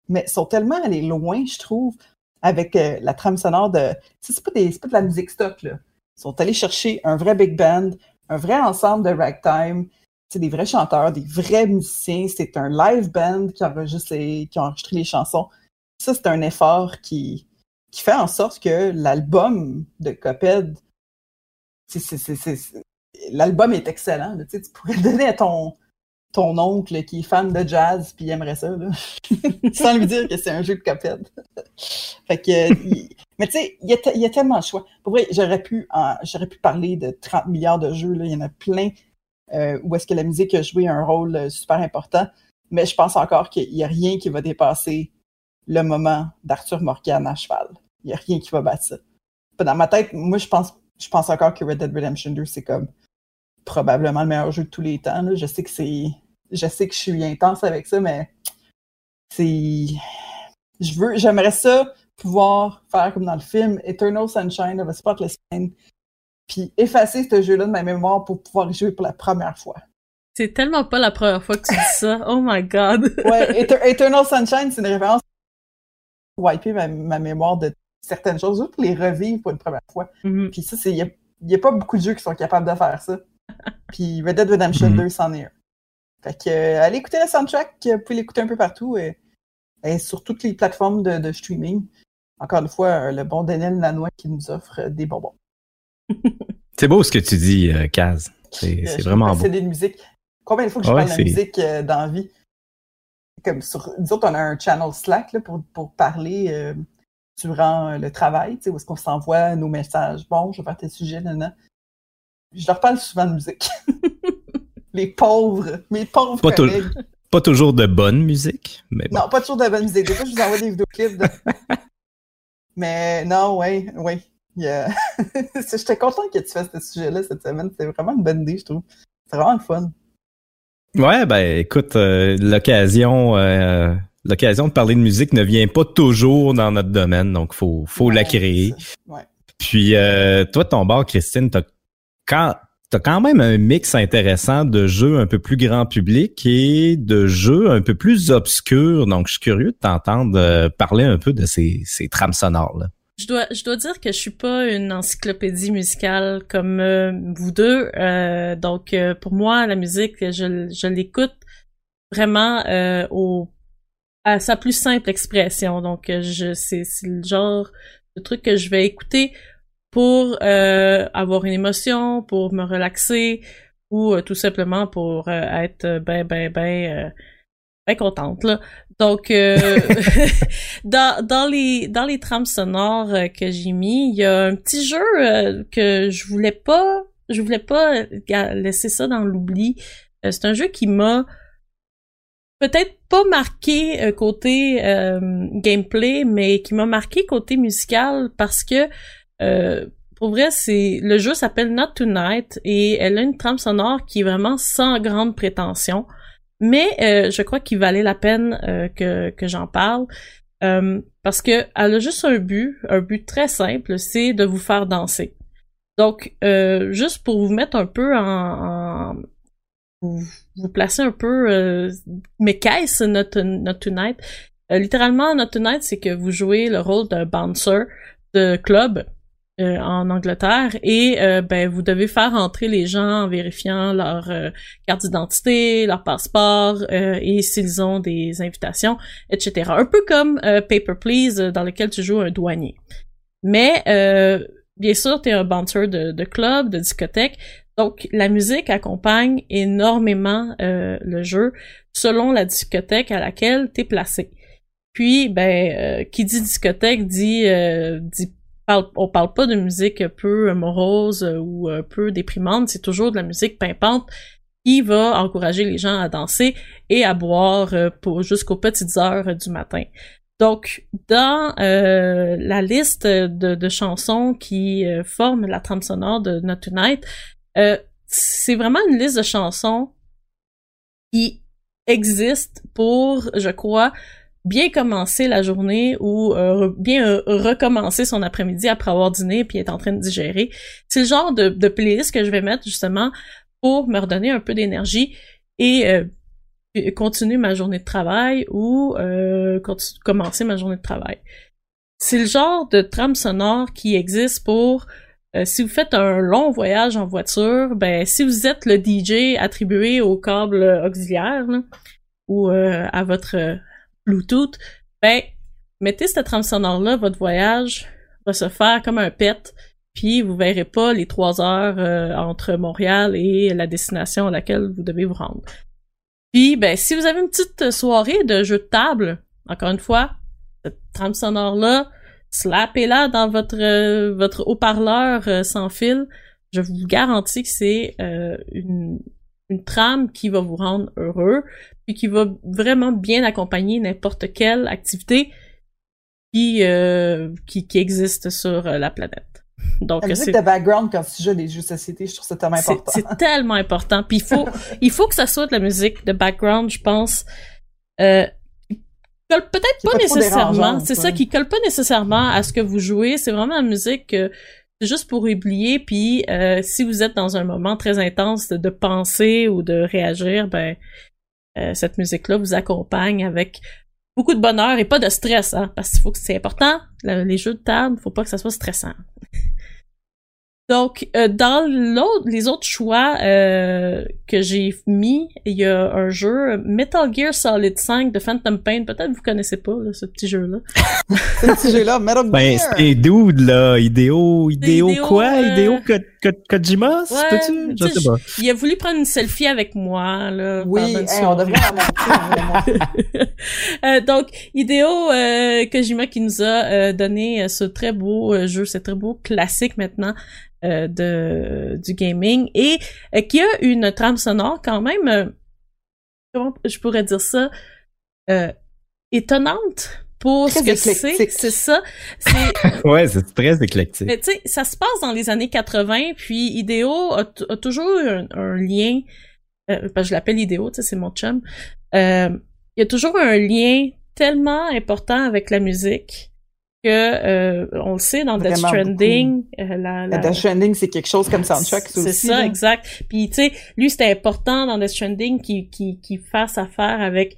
Mais ils sont tellement allés loin, je trouve, avec euh, la trame sonore de. C'est pas, des- pas de la musique stock, là. Ils sont allés chercher un vrai big band, un vrai ensemble de ragtime, c'est des vrais chanteurs, des vrais musiciens. C'est un live band qui enregistre les- qui a enregistré les chansons. Ça, c'est un effort qui, qui fait en sorte que l'album de Coped, l'album est excellent. Tu pourrais le donner à ton, ton oncle qui est fan de jazz puis aimerait ça, là. sans lui dire que c'est un jeu de Coped. fait que, mais tu sais, il y, a tellement de choix. Pour vrai, j'aurais pu, j'aurais pu parler de 30 milliards de jeux. Il y en a plein euh, où est-ce que la musique a joué un rôle euh, super important. Mais je pense encore qu'il n'y a rien qui va dépasser le moment d'Arthur Morgan à cheval. Il n'y a rien qui va battre ça. Dans ma tête, moi, je pense, je pense encore que Red Dead Redemption 2, c'est comme probablement le meilleur jeu de tous les temps. là. Je sais que c'est. Je sais que je suis intense avec ça, mais c'est. Je veux. J'aimerais ça pouvoir faire comme dans le film Eternal Sunshine of a Spotless Mind, puis effacer ce jeu-là de ma mémoire pour pouvoir y jouer pour la première fois. C'est tellement pas la première fois que tu dis ça. Oh my god. Ouais, Eter- Eternal Sunshine, c'est une référence wiper ma, ma mémoire de certaines choses, pour les revivre pour une première fois. Mhm. Puis ça, c'est il y, a pas beaucoup de jeux qui sont capables de faire ça. Puis Red Dead Redemption Mhm. 2, c'en est un. Fait que euh, allez écouter la soundtrack, euh, vous pouvez l'écouter un peu partout et, et sur toutes les plateformes de, de streaming. Encore une fois, euh, le bon Daniel Lanois qui nous offre euh, des bonbons. C'est beau ce que tu dis, euh, Kaz. C'est Euh, c'est je vraiment beau. passer des musiques. Combien de fois que je Ouais, parle de la c'est- musique euh, dans la vie? Comme sur, nous autres, on a un channel Slack là, pour, pour parler euh, durant euh, le travail, tu sais, où est-ce qu'on s'envoie nos messages. Bon, je vais faire tes sujets, nana. Je leur parle souvent de musique. Les pauvres, mes pauvres Pas collègues. Pas toujours de bonne musique, mais bon. Non, pas toujours de bonne musique. Des fois, je vous envoie des vidéoclips. De... Mais non, ouais, ouais. Il y a- J'étais content que tu fasses ce sujet-là cette semaine. C'est vraiment une bonne idée, je trouve. C'est vraiment le fun. Ouais, ben écoute, euh, l'occasion euh, l'occasion de parler de musique ne vient pas toujours dans notre domaine, donc faut faut la créer. Ouais. Puis euh, toi, ton bar, Christine, t'as quand t'as quand même un mix intéressant de jeux un peu plus grand public et de jeux un peu plus obscurs. Donc, je suis curieux de t'entendre euh, parler un peu de ces, ces trames sonores là. Je dois, je dois dire que je suis pas une encyclopédie musicale comme euh, vous deux. Euh, donc, euh, pour moi, la musique, je, je l'écoute vraiment au à sa plus simple expression. Donc, je c'est, c'est le genre de truc que je vais écouter pour avoir une émotion, pour me relaxer ou tout simplement pour être ben ben ben ben contente là. Donc, euh, dans, dans les dans les trames sonores euh, que j'ai mis, il y a un petit jeu euh, que je voulais pas, je voulais pas laisser ça dans l'oubli. c'est un jeu qui m'a peut-être pas marqué côté gameplay, mais qui m'a marqué côté musical parce que pour vrai, c'est le jeu s'appelle Not Tonight et elle a une trame sonore qui est vraiment sans grande prétention. Mais euh, je crois qu'il valait la peine euh, que, que j'en parle. Euh, parce que elle a juste un but, un but très simple, c'est de vous faire danser. Donc, juste pour vous mettre un peu en, en vous, vous placer un peu, mais qu'est-ce notre, notre Tonight? littéralement, notre Tonight, c'est que vous jouez le rôle d'un bouncer de club euh, en Angleterre et euh, ben vous devez faire entrer les gens en vérifiant leur euh, carte d'identité, leur passeport et s'ils ont des invitations, etc. Un peu comme Paper Please dans lequel tu joues un douanier. Mais bien sûr, tu es un bouncer de, de, club, de discothèque, donc la musique accompagne énormément le jeu selon la discothèque à laquelle tu es placé. Puis, ben, qui dit discothèque dit, dit parle, on parle pas de musique peu morose ou peu déprimante, c'est toujours de la musique pimpante qui va encourager les gens à danser et à boire euh, pour jusqu'aux petites heures du matin. Donc, dans euh, la liste de, chansons qui euh, forment la trame sonore de Not Tonight, c'est vraiment une liste de chansons qui existe pour, je crois, bien commencer la journée ou euh, bien euh, recommencer son après-midi après avoir dîné puis être en train de digérer. C'est le genre de, de, playlist que je vais mettre justement pour me redonner un peu d'énergie et euh, continuer ma journée de travail ou commencer ma journée de travail. C'est le genre de trame sonore qui existe pour si vous faites un long voyage en voiture, ben si vous êtes le DJ attribué au câble auxiliaire ou à votre Bluetooth, ben, mettez cette trame sonore-là, votre voyage va se faire comme un pet, puis vous verrez pas les trois heures euh, entre Montréal et la destination à laquelle vous devez vous rendre. Puis, ben, si vous avez une petite soirée de jeu de table, encore une fois, cette trame sonore-là, slappez-la dans votre, euh, votre haut-parleur euh, sans fil. Je vous garantis que c'est une, une trame qui va vous rendre heureux, puis qui va vraiment bien accompagner n'importe quelle activité qui, euh, qui, qui, existe sur euh, la planète. Donc, c'est de background quand tu joues des jeux de société, je trouve ça tellement important. C'est tellement important. Puis il faut, il faut que ça soit de la musique de background, je pense. Euh, colle peut-être pas, nécessairement. C'est ça qui colle pas nécessairement à ce que vous jouez. C'est vraiment la musique que c'est juste pour oublier. Puis euh, si vous êtes dans un moment très intense de, de penser ou de réagir, ben euh, cette musique-là vous accompagne avec beaucoup de bonheur et pas de stress, hein, parce qu'il faut que c'est important. les jeux de table, faut pas que ça soit stressant. Donc, euh, dans l'autre, les autres choix euh, que j'ai mis, il y a un jeu Metal Gear Solid 5 de Phantom Pain. Peut-être vous connaissez pas ce petit jeu-là. ce petit jeu-là, Metal ben, Gear. Ben, c'est dude là, idéo, idéo, quoi, euh... idéo Kojima, ouais, tu Je sais pas. Il a voulu prendre une selfie avec moi là. Oui, hey, on devrait en euh, Donc, idéo euh, Kojima qui nous a euh, donné ce très beau jeu, ce très beau classique maintenant euh, de du gaming et euh, qui a une trame sonore quand même euh, comment je pourrais dire ça étonnante pour ce que c'est, c'est ça. ouais, c'est très éclectique. Mais tu sais, ça se passe dans les années 80, puis Ideo a, toujours un, un lien, euh, je l'appelle Ideo, tu sais, c'est mon chum. il y a toujours un lien tellement important avec la musique que euh, on le sait dans Death Stranding, euh, la, la- Death Stranding, c'est quelque chose comme soundtrack, c'est ça, là. exact. Puis tu sais, lui c'était important dans Death Stranding qu'il qu'il qu'il fasse affaire avec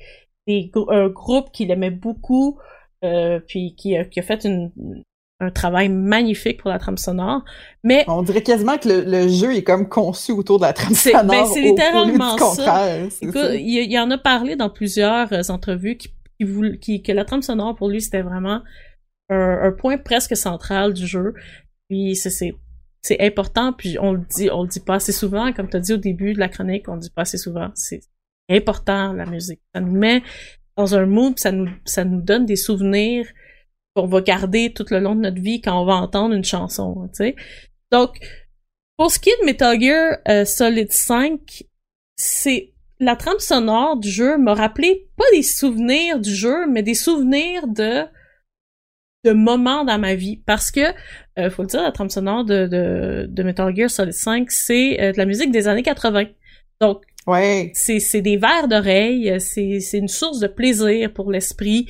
des un groupe qu'il aimait beaucoup, euh, puis qui a, qui a fait une, un travail magnifique pour la trame sonore. Mais On dirait quasiment que le, le jeu est comme conçu autour de la trame C'est- sonore. ben, c'est au- au lieu littéralement Écoute, ça. il, il en a parlé dans plusieurs euh, entrevues qui, qui, que la trame sonore pour lui c'était vraiment un, un point presque central du jeu. Puis c'est c'est c'est important puis on le dit on le dit pas assez souvent comme tu as dit au début de la chronique on le dit pas assez souvent c'est important la musique ça nous met dans un mood ça nous ça nous donne des souvenirs qu'on va garder tout le long de notre vie quand on va entendre une chanson tu sais donc pour ce qui est de Metal Gear euh, Solid 5 c'est la trame sonore du jeu m'a rappelé pas des souvenirs du jeu, mais des souvenirs de de moments dans ma vie. Parce que, euh, faut le dire, la trame sonore de, de, de Metal Gear Solid 5, c'est euh, de la musique des années 80. Donc, Ouais. c'est c'est des vers d'oreille, c'est c'est une source de plaisir pour l'esprit.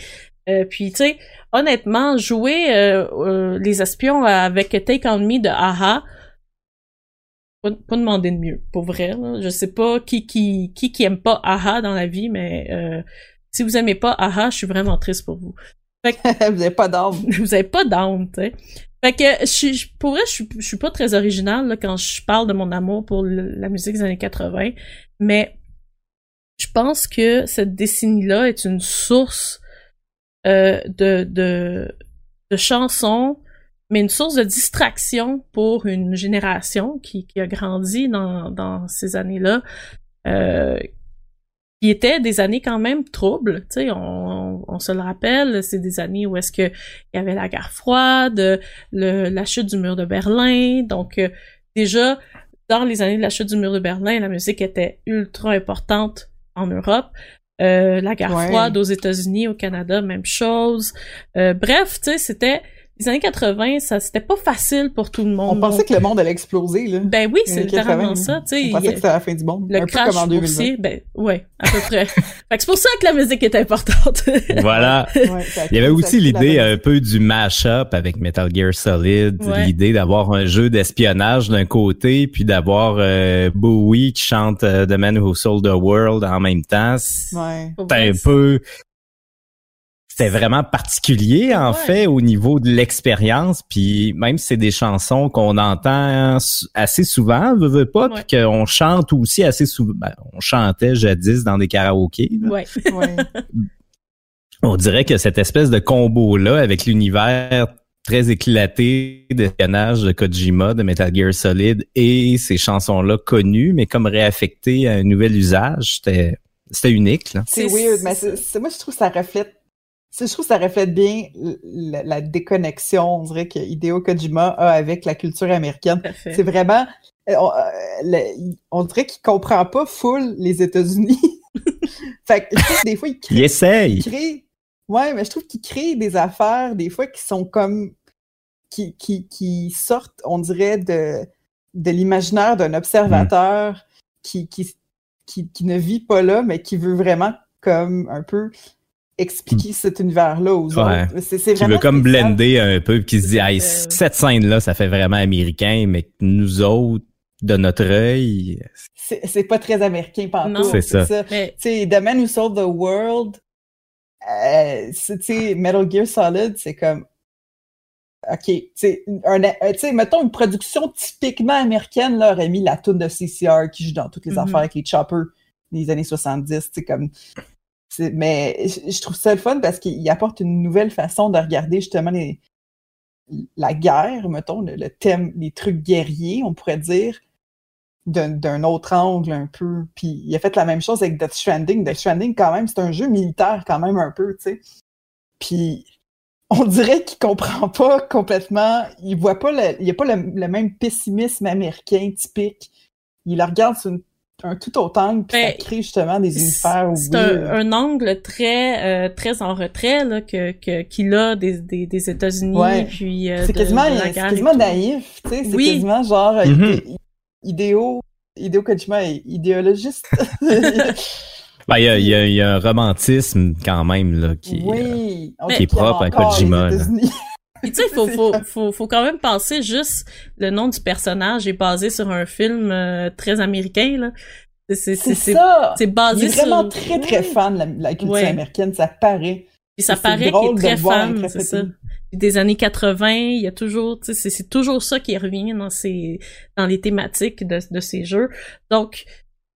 Euh, puis tu sais, honnêtement, jouer euh, euh, les espions avec Take on Me de Aha, pas, pas demander de mieux, pour vrai. Là. Je sais pas qui qui qui qui aime pas Aha dans la vie, mais euh, si vous aimez pas Aha, je suis vraiment triste pour vous. Vous avez pas d'âme. vous avez pas d'âme, tu sais. Fait que je suis pour vrai, je suis je suis pas très originale quand je parle de mon amour pour la musique des années 80, mais je pense que cette décennie-là est une source euh, de, de de chansons, mais une source de distraction pour une génération qui, qui a grandi dans, dans ces années-là, euh, qui étaient des années quand même troubles. Tu sais, on, on se le rappelle, c'est des années où est-ce que il y avait la guerre froide, le, la chute du mur de Berlin. Donc euh, déjà dans les années de la chute du mur de Berlin, la musique était ultra importante en Europe. Euh, la guerre Ouais. froide aux États-Unis, au Canada, même chose. Euh, bref, tu sais, c'était les années 80, ça c'était pas facile pour tout le monde. On pensait que le monde allait exploser, là. ben oui, c'est années 80, littéralement ça, tu sais. On pensait que c'était la fin du monde. le un peu crash comme en 2020. boursier, ben ouais, à peu près. fait que c'est pour ça que la musique est importante. Voilà. Ouais, Il y avait aussi l'idée la- un peu du mash-up avec Metal Gear Solid, Ouais. l'idée d'avoir un jeu d'espionnage d'un côté, puis d'avoir euh, Bowie qui chante euh, The Man Who Sold the World en même temps. Ouais. C'était un peu... C'était vraiment particulier, en Ouais. fait, au niveau de l'expérience. Puis même si c'est des chansons qu'on entend assez souvent, veut, veut pas, Ouais. puis qu'on chante aussi assez souvent. Ben, on chantait jadis dans des karaokés. là. Ouais. Ouais. On dirait que cette espèce de combo-là avec l'univers très éclaté d'espionnage de Kojima, de Metal Gear Solid et ces chansons-là connues, mais comme réaffectées à un nouvel usage, c'était c'était unique. Là. C'est weird, mais c'est- moi, je trouve que ça reflète. Je trouve que ça reflète bien la, la déconnexion, on dirait, que Hideo Kojima a avec la culture américaine. C'est vraiment. euh, On, euh, le- on dirait qu'il comprend pas full les États-Unis. fait que je trouve que des fois, il Il crée, essaye. il crée- Ouais, mais je trouve qu'il crée des affaires, des fois, qui sont comme. qui, qui, qui sortent, on dirait, de, de l'imaginaire d'un observateur qui, qui, qui, qui ne vit pas là, mais qui veut vraiment, comme, un peu expliquer cet univers-là aux Ouais. autres. C'est, c'est Qui veut comme spécial. blender un peu, puis qui se dit, hey, Euh, cette scène-là, ça fait vraiment américain, mais que nous autres, de notre œil, C'est, c'est pas très américain, Non. pantoute. C'est ça. Mais Tu sais, The Man Who Sold the World, euh, c'est- tu sais, Metal Gear Solid, c'est comme. OK, tu sais, un- euh, tu sais, mettons une production typiquement américaine, là, aurait mis la toune de CCR qui joue dans toutes les Mhm. affaires avec les choppers des années 70, tu sais, comme. Mais je trouve ça le fun parce qu'il apporte une nouvelle façon de regarder justement les, la guerre, mettons, le, thème, les trucs guerriers, on pourrait dire, d'un d'un autre angle un peu. Puis il a fait la même chose avec Death Stranding. Death Stranding, quand même, c'est un jeu militaire quand même un peu, tu sais. Puis on dirait qu'il comprend pas complètement, il voit pas le, il a pas le, le même pessimisme américain typique. Il le regarde sur une- un tout autre angle, puis ça Ben, crée justement des univers c'est un, un angle très euh, très en retrait là que que- qu'il a des des, des États-Unis Ouais. puis euh, C'est quasiment, de la c'est quasiment naïf, tu sais, c'est Oui. quasiment genre euh, Mhm. idé- idéo, idéo Kojima est idéologiste. ben, il y a, il y a- il y a un romantisme quand même là, qui, oui, on qui est propre à Kojima. Puis tu sais, faut, faut, faut, faut quand même penser juste le nom du personnage est basé sur un film euh, très américain, là. C'est, ça! c'est Il basé est vraiment sur... très, très fan de la, la culture Ouais. américaine, ça paraît. Puis ça paraît qu'il est très fan, c'est ça. Puis des années 80, il y a toujours, tu sais, c'est, toujours ça qui revient dans ces, dans les thématiques de, de ces jeux. Donc,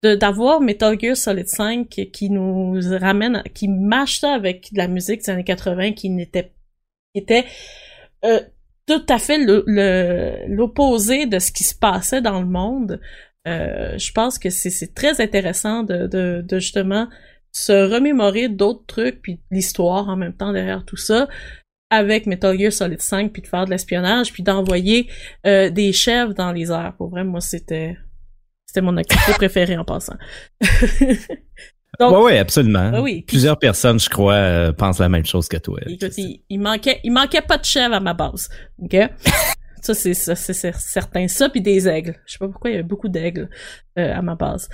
d'avoir Metal Gear Solid 5 qui nous ramène, qui mâche ça avec de la musique des années 80 qui n'était, qui était, euh, tout à fait l'opposé de ce qui se passait dans le monde. Euh, je pense que c'est, très intéressant de justement se remémorer d'autres trucs puis l'histoire en même temps derrière tout ça avec Metal Gear Solid 5 puis de faire de l'espionnage puis d'envoyer euh, des chefs dans les airs. Pour vrai, moi c'était c'était mon activité préférée en passant. Donc, ouais, ouais, absolument. Oui, puis- Plusieurs personnes, je crois, euh, pensent la même chose que toi. écoute, il, il manquait il manquait pas de chèvres à ma base. OK? Ça c'est ça c'est certain ça puis des aigles. Je sais pas pourquoi il y avait beaucoup d'aigles euh, à ma base.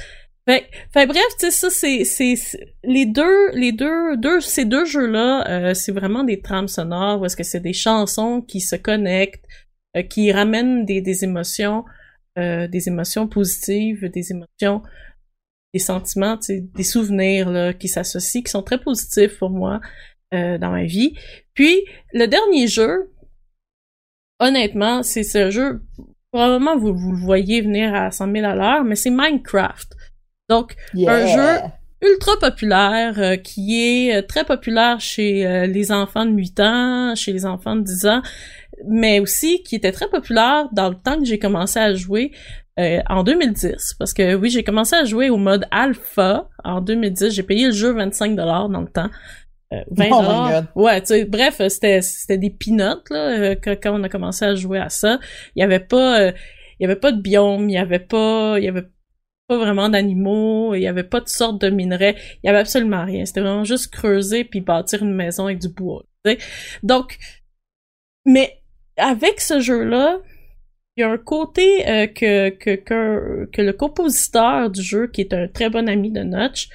Fait, fait bref, tu sais ça c'est c'est les deux les deux deux ces deux jeux là, c'est vraiment des trames sonores où est-ce que c'est des chansons qui se connectent, euh, qui ramènent des des émotions euh, des émotions positives, des émotions des sentiments, des souvenirs là, qui s'associent, qui sont très positifs pour moi euh, dans ma vie. Puis le dernier jeu, honnêtement, c'est ce jeu. Probablement vous, vous le voyez venir à 100 000 à l'heure, mais c'est Minecraft. Donc Yeah. un jeu ultra populaire euh, qui est euh, très populaire chez euh, les enfants de 8 ans, chez les enfants de 10 ans, mais aussi qui était très populaire dans le temps que j'ai commencé à jouer euh, en 2010 parce que oui, j'ai commencé à jouer au mode alpha en 2010, j'ai payé le jeu 25 dollars dans le temps. Euh, 20 Oh my dollars. Ouais, tu sais, bref, c'était c'était des peanuts là euh, quand, quand on a commencé à jouer à ça. Il y avait pas euh, il y avait pas de biome, il y avait pas il y avait pas vraiment d'animaux, il y avait pas de sorte de minerais, il y avait absolument rien. C'était vraiment juste creuser puis bâtir une maison avec du bois. tu sais. Donc, mais avec ce jeu-là, il y a un côté euh, que, que, que, que le compositeur du jeu, qui est un très bon ami de Notch,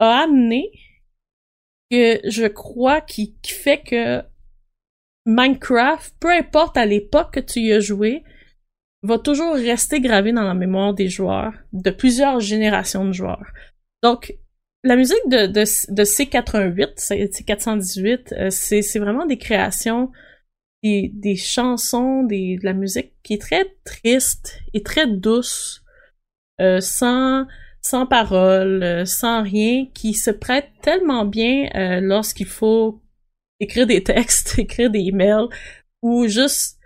a amené que je crois qui, qui fait que Minecraft, peu importe à l'époque que tu y as joué, va toujours rester gravé dans la mémoire des joueurs, de plusieurs générations de joueurs. Donc, la musique de, de, de C88, C418, euh, c'est, c'est vraiment des créations, des, chansons, des, de la musique qui est très triste et très douce, euh, sans, sans paroles, euh, sans rien, qui se prête tellement bien euh, lorsqu'il faut écrire des textes, écrire des emails, ou juste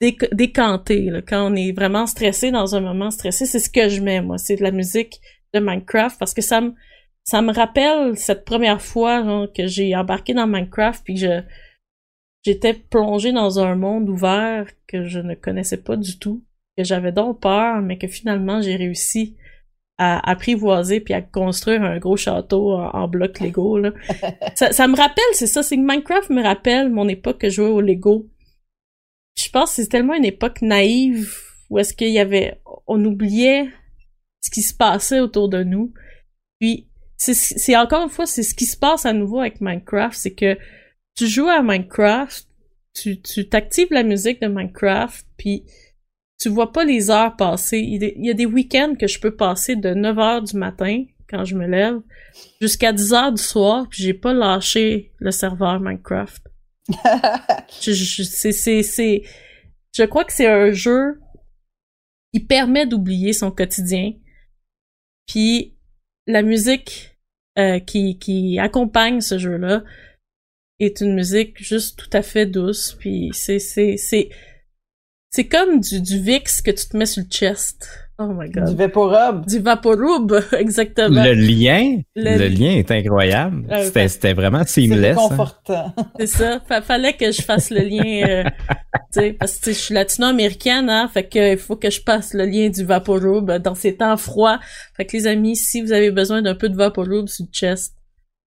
déc- décanter, là, quand on est vraiment stressé dans un moment stressé, c'est ce que je mets, moi, c'est de la musique de Minecraft, parce que ça me, ça me rappelle cette première fois genre, que j'ai embarqué dans Minecraft, puis je, j'étais plongé dans un monde ouvert que je ne connaissais pas du tout, que j'avais donc peur, mais que finalement j'ai réussi à apprivoiser puis à construire un gros château en, en bloc Lego. Là. ça, ça me rappelle, c'est ça, c'est que Minecraft me rappelle mon époque que je jouais au Lego. Je pense que c'est tellement une époque naïve où est-ce qu'il y avait, on oubliait ce qui se passait autour de nous. Puis c'est, c'est encore une fois, c'est ce qui se passe à nouveau avec Minecraft, c'est que tu joues à Minecraft, tu, tu t'actives la musique de Minecraft, puis tu vois pas les heures passer. Il y a des- week-ends que je peux passer de 9h du matin, quand je me lève, jusqu'à 10h du soir, puis j'ai pas lâché le serveur Minecraft. Je, je, c'est, c'est, c'est, je crois que c'est un jeu qui permet d'oublier son quotidien. Puis la musique euh, qui, qui accompagne ce jeu-là est une musique juste tout à fait douce. Puis c'est, c'est, c'est, c'est comme du, du Vicks que tu te mets sur le chest. Oh my Du god. Vaporub. Du Vaporub, exactement. Le lien, Le- le, lien est incroyable. Euh, C'était, c'était vraiment C'est seamless. hein. réconfortant. C'est ça. Fa- fallait que je fasse le lien, euh, tu sais, parce que tu sais, je suis latino-américaine, hein, fait que il faut que je passe le lien du Vaporub dans ces temps froids. Fait que les amis, si vous avez besoin d'un peu de Vaporub sur le chest,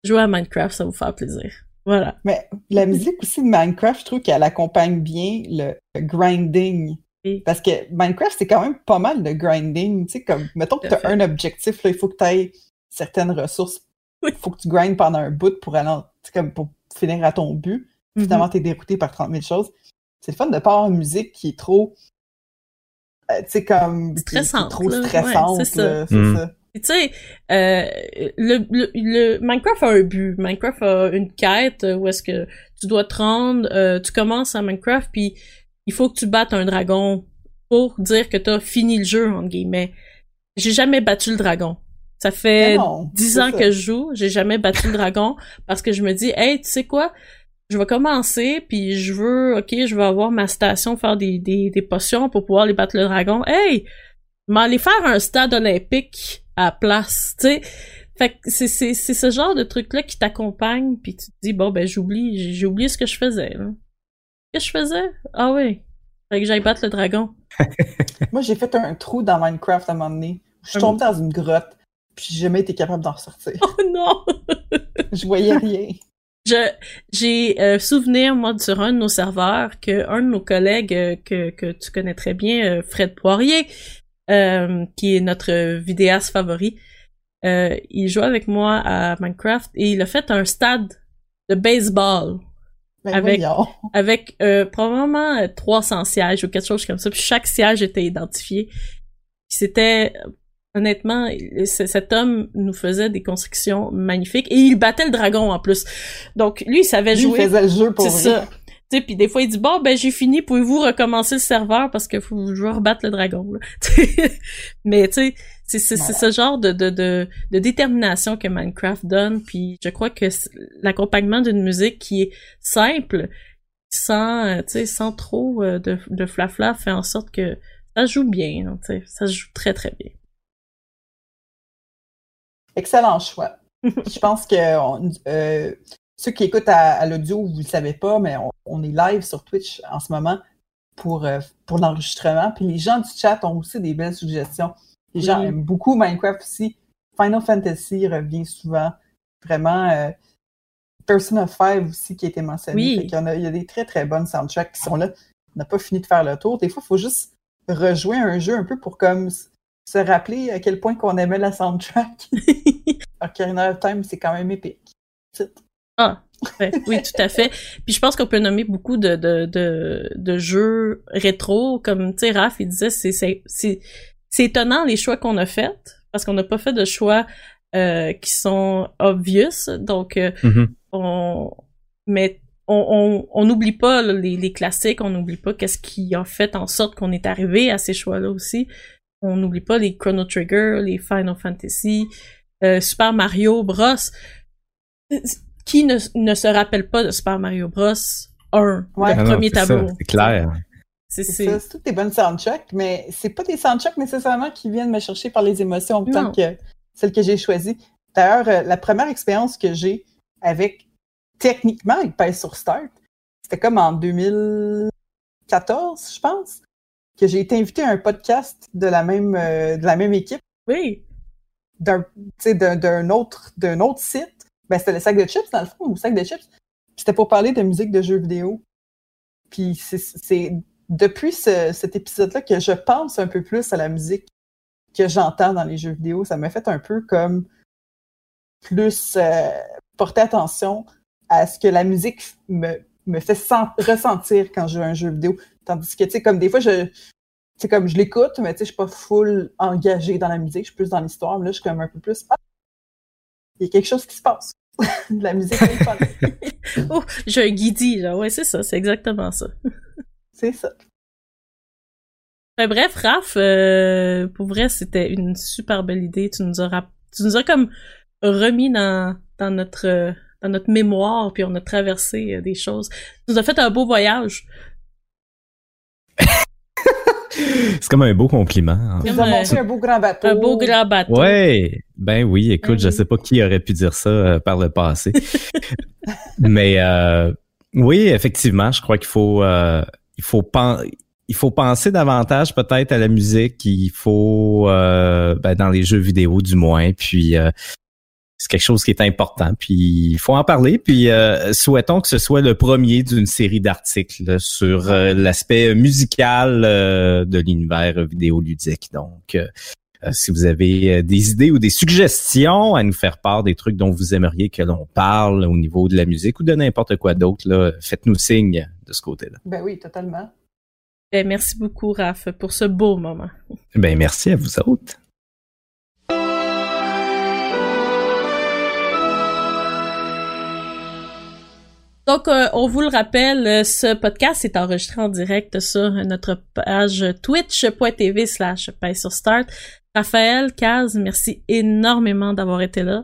jouez à Minecraft, ça va vous faire plaisir. Voilà. Mais la musique aussi de Minecraft, je trouve qu'elle accompagne bien le, grinding. Oui. Parce que Minecraft, c'est quand même pas mal de grinding. Tu sais, comme, mettons que tu as un objectif, là, il faut que tu aies certaines ressources. Oui. Il faut que tu grindes pendant un bout pour aller, tu comme pour finir à ton but. Mhm. Finalement, t'es dérouté par 30 000 choses. C'est le fun de pas avoir une musique qui est trop. euh, tu sais, comme. qui- qui est Stressante, trop. Ouais, stressante. c'est ça. Tu sais, euh, le, le, le- Minecraft a un but. Minecraft a une quête euh, où est-ce que tu dois te rendre, euh, tu commences à Minecraft, puis il faut que tu battes un dragon pour dire que t'as fini le jeu, entre guillemets. J'ai jamais battu le dragon. Ça fait dix ans ça. que je joue, j'ai jamais battu le dragon parce que je me dis, hey, tu sais quoi? Je vais commencer, puis je veux, ok, je vais avoir ma station, faire des, des, des potions pour pouvoir les battre le dragon. Hey! M'aller faire un stade olympique à la place, tu sais. Fait que c'est, c'est, c'est ce genre de truc-là qui t'accompagne, puis tu te dis, bon, ben, j'oublie, j'ai, oublié ce que je faisais, là. Qu'est-ce que je faisais? Ah oui. Fait que j'aille battre le dragon. Moi, j'ai fait un trou dans Minecraft à un moment donné. Je suis tombée dans une grotte, puis j'ai jamais été capable d'en ressortir. Oh non! Je voyais rien. Je, j'ai euh, souvenir, moi, sur un de nos serveurs, que un de nos collègues euh, que, que tu connais très bien, euh, Fred Poirier, euh, qui est notre vidéaste favori, euh, il jouait avec moi à Minecraft et il a fait un stade de baseball Ben, Avec- voyons. avec euh, probablement euh, 300 sièges ou quelque chose comme ça. Puis chaque siège était identifié. C'était honnêtement, cet homme nous faisait des constructions magnifiques et il battait le dragon en plus. Donc lui, il savait Lui, il jouer. faisait le jeu pour C'est ça. Tu sais, puis des fois il dit bon ben j'ai fini, pouvez-vous recommencer le serveur parce que faut je vais rebattre le dragon. là. Mais tu sais, c'est ce genre de, de de de détermination que Minecraft donne. Puis je crois que l'accompagnement d'une musique qui est simple, sans euh, sans trop euh, de de flafla fait en sorte que ça joue bien. tu sais, ça se joue très très bien. Excellent choix. Je pense que on- euh, ceux qui écoutent à, à l'audio, vous ne le savez pas, mais on, on est live sur Twitch en ce moment pour, euh, pour l'enregistrement. Puis les gens du chat ont aussi des belles suggestions. Les gens Oui. aiment beaucoup Minecraft aussi. Final Fantasy revient souvent. Vraiment. euh, Persona 5 aussi qui a été mentionné. Oui. Fait qu'il y, en a, il y a des très très bonnes soundtracks qui sont là. On n'a pas fini de faire le tour. Des fois, il faut juste rejouer un jeu un peu pour comme se rappeler à quel point qu'on aimait la soundtrack. Ocarina of Time, c'est quand même épique. Ah, ouais, oui, tout à fait. Puis je pense qu'on peut nommer beaucoup de, de, de, de jeux rétro, comme, tu sais, Raph, il disait, c'est, c'est, c'est, c'est étonnant les choix qu'on a faits, parce qu'on n'a pas fait de choix euh, qui sont obvious, donc euh, Mhm. on... Mais on on on n'oublie pas là, les, les classiques, on n'oublie pas qu'est-ce qui a fait en sorte qu'on est arrivé à ces choix-là aussi. On n'oublie pas les Chrono Trigger, les Final Fantasy, euh, Super Mario Bros. Qui ne, ne se rappelle pas de Super Mario Bros 1, Ouais. le Ah non, premier tableau? C'est clair. C'est C'est c'est ça, c'est toutes des bonnes soundtracks, mais c'est pas des soundtracks nécessairement qui viennent me chercher par les émotions Non. tant que celles que j'ai choisies. D'ailleurs, euh, la première expérience que j'ai avec, techniquement, avec PS sur Start, c'était comme en 2014, je pense, que j'ai été invité à un podcast de la même, euh, de la même équipe, oui. d'un, tu sais, d'un, d'un autre, d'un autre site. Ben, c'était le sac de chips, dans le fond, ou sac de chips. C'était pour parler de musique de jeux vidéo. Puis c'est, depuis ce- cet épisode-là que je pense un peu plus à la musique que j'entends dans les jeux vidéo. Ça m'a fait un peu comme plus euh, porter attention à ce que la musique me, me fait sen- ressentir quand je joue un jeu vidéo. Tandis que, tu sais, comme des fois, je, comme je l'écoute, mais tu sais, je suis pas full engagée dans la musique, je suis plus dans l'histoire, mais là, je suis comme un peu plus. Ah, il y a quelque chose qui se passe. De la musique. Oh, j'ai un guidi, genre, ouais, c'est ça, c'est exactement ça. c'est ça. Ben, bref, Raph, euh, pour vrai, c'était une super belle idée. Tu nous as, tu nous as comme remis dans, dans notre, euh, dans notre mémoire, puis on a traversé euh, des choses. Tu nous as fait un beau voyage. C'est comme un beau compliment. hein. Euh, montré un beau grand bateau. Un beau grand bateau. Ouais, ben oui, écoute, Ben je oui. sais pas qui aurait pu dire ça euh, par le passé. Mais euh, oui, effectivement, je crois qu'il faut euh, il faut pen- il faut penser davantage peut-être à la musique, il faut euh, ben, dans les jeux vidéo du moins, puis euh, c'est quelque chose qui est important, puis il faut en parler, puis euh, souhaitons que ce soit le premier d'une série d'articles sur euh, l'aspect musical euh, de l'univers vidéoludique. Donc euh, si vous avez euh, des idées ou des suggestions à nous faire part des trucs dont vous aimeriez que l'on parle au niveau de la musique ou de n'importe quoi d'autre, là, faites-nous signe de ce côté-là. Ben oui, totalement. Ben, merci beaucoup, Raph, pour ce beau moment. Ben merci à vous autres. Donc, euh, on vous le rappelle, euh, ce podcast est enregistré en direct sur notre page twitch.tv slash sur start. Raphaël, Kaz, merci énormément d'avoir été là.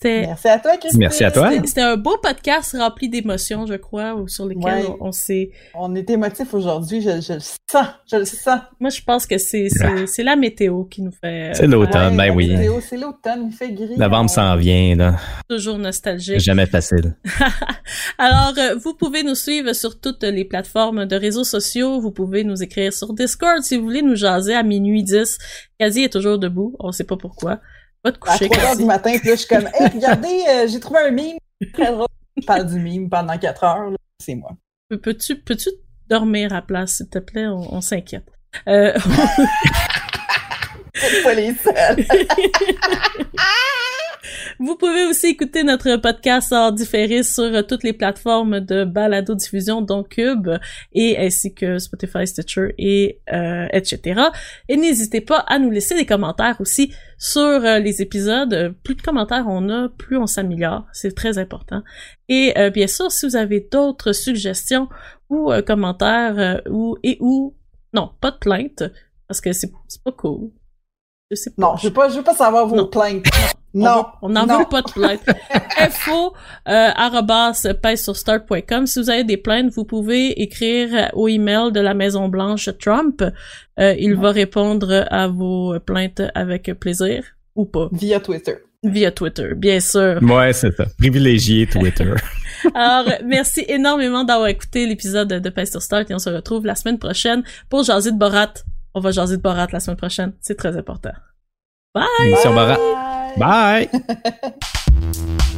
C'était Merci à toi, Christine. Merci à toi. c'était- c'était un beau podcast rempli d'émotions, je crois, ou sur lesquelles Ouais. on, on s'est... On est émotifs aujourd'hui, je, je le sens, je le sens. Moi, je pense que c'est c'est c'est la météo qui nous fait C'est l'automne, ben la oui. météo, C'est l'automne, il fait gris. Novembre On- s'en vient, là. toujours nostalgique. Jamais facile. Alors, euh, vous pouvez nous suivre sur toutes les plateformes de réseaux sociaux. Vous pouvez nous écrire sur Discord si vous voulez nous jaser à minuit 10. Kazi est toujours debout. On sait pas pourquoi. Va te À coucher, 3 heures du matin, puis là, je suis comme, hey, regardez, euh, j'ai trouvé un meme. Très drôle. Je parle du meme pendant 4 heures, c'est moi. Peux- Peux-tu peux-tu dormir à place, s'il te plaît? On, on s'inquiète. Euh, pas les seuls. Vous pouvez aussi écouter notre podcast en différé sur euh, toutes les plateformes de balado-diffusion, dont Cube, et ainsi que Spotify, Stitcher, et euh, etc. Et n'hésitez pas à nous laisser des commentaires aussi sur euh, les épisodes. Plus de commentaires on a, plus on s'améliore. C'est très important. Et euh, bien sûr, si vous avez d'autres suggestions ou euh, commentaires ou et ou non, pas de plainte parce que c'est c'est pas cool. Je sais pas. Non, je veux pas, je veux pas savoir vos Non. plaintes. On Non. On n'en veut pas de plainte. Info, euh, arrobas. Si vous avez des plaintes, vous pouvez écrire au email de la Maison Blanche Trump. Euh, il va répondre à vos plaintes avec plaisir ou pas. Via Twitter. Via Twitter, bien sûr. Ouais, c'est ça. Privilégié Twitter. Alors, merci énormément d'avoir écouté l'épisode de Pèse sur Start et on se retrouve la semaine prochaine pour jaser de Borat. On va jaser de Borat la semaine prochaine. C'est très important. Mission Barat. Bye. Bye!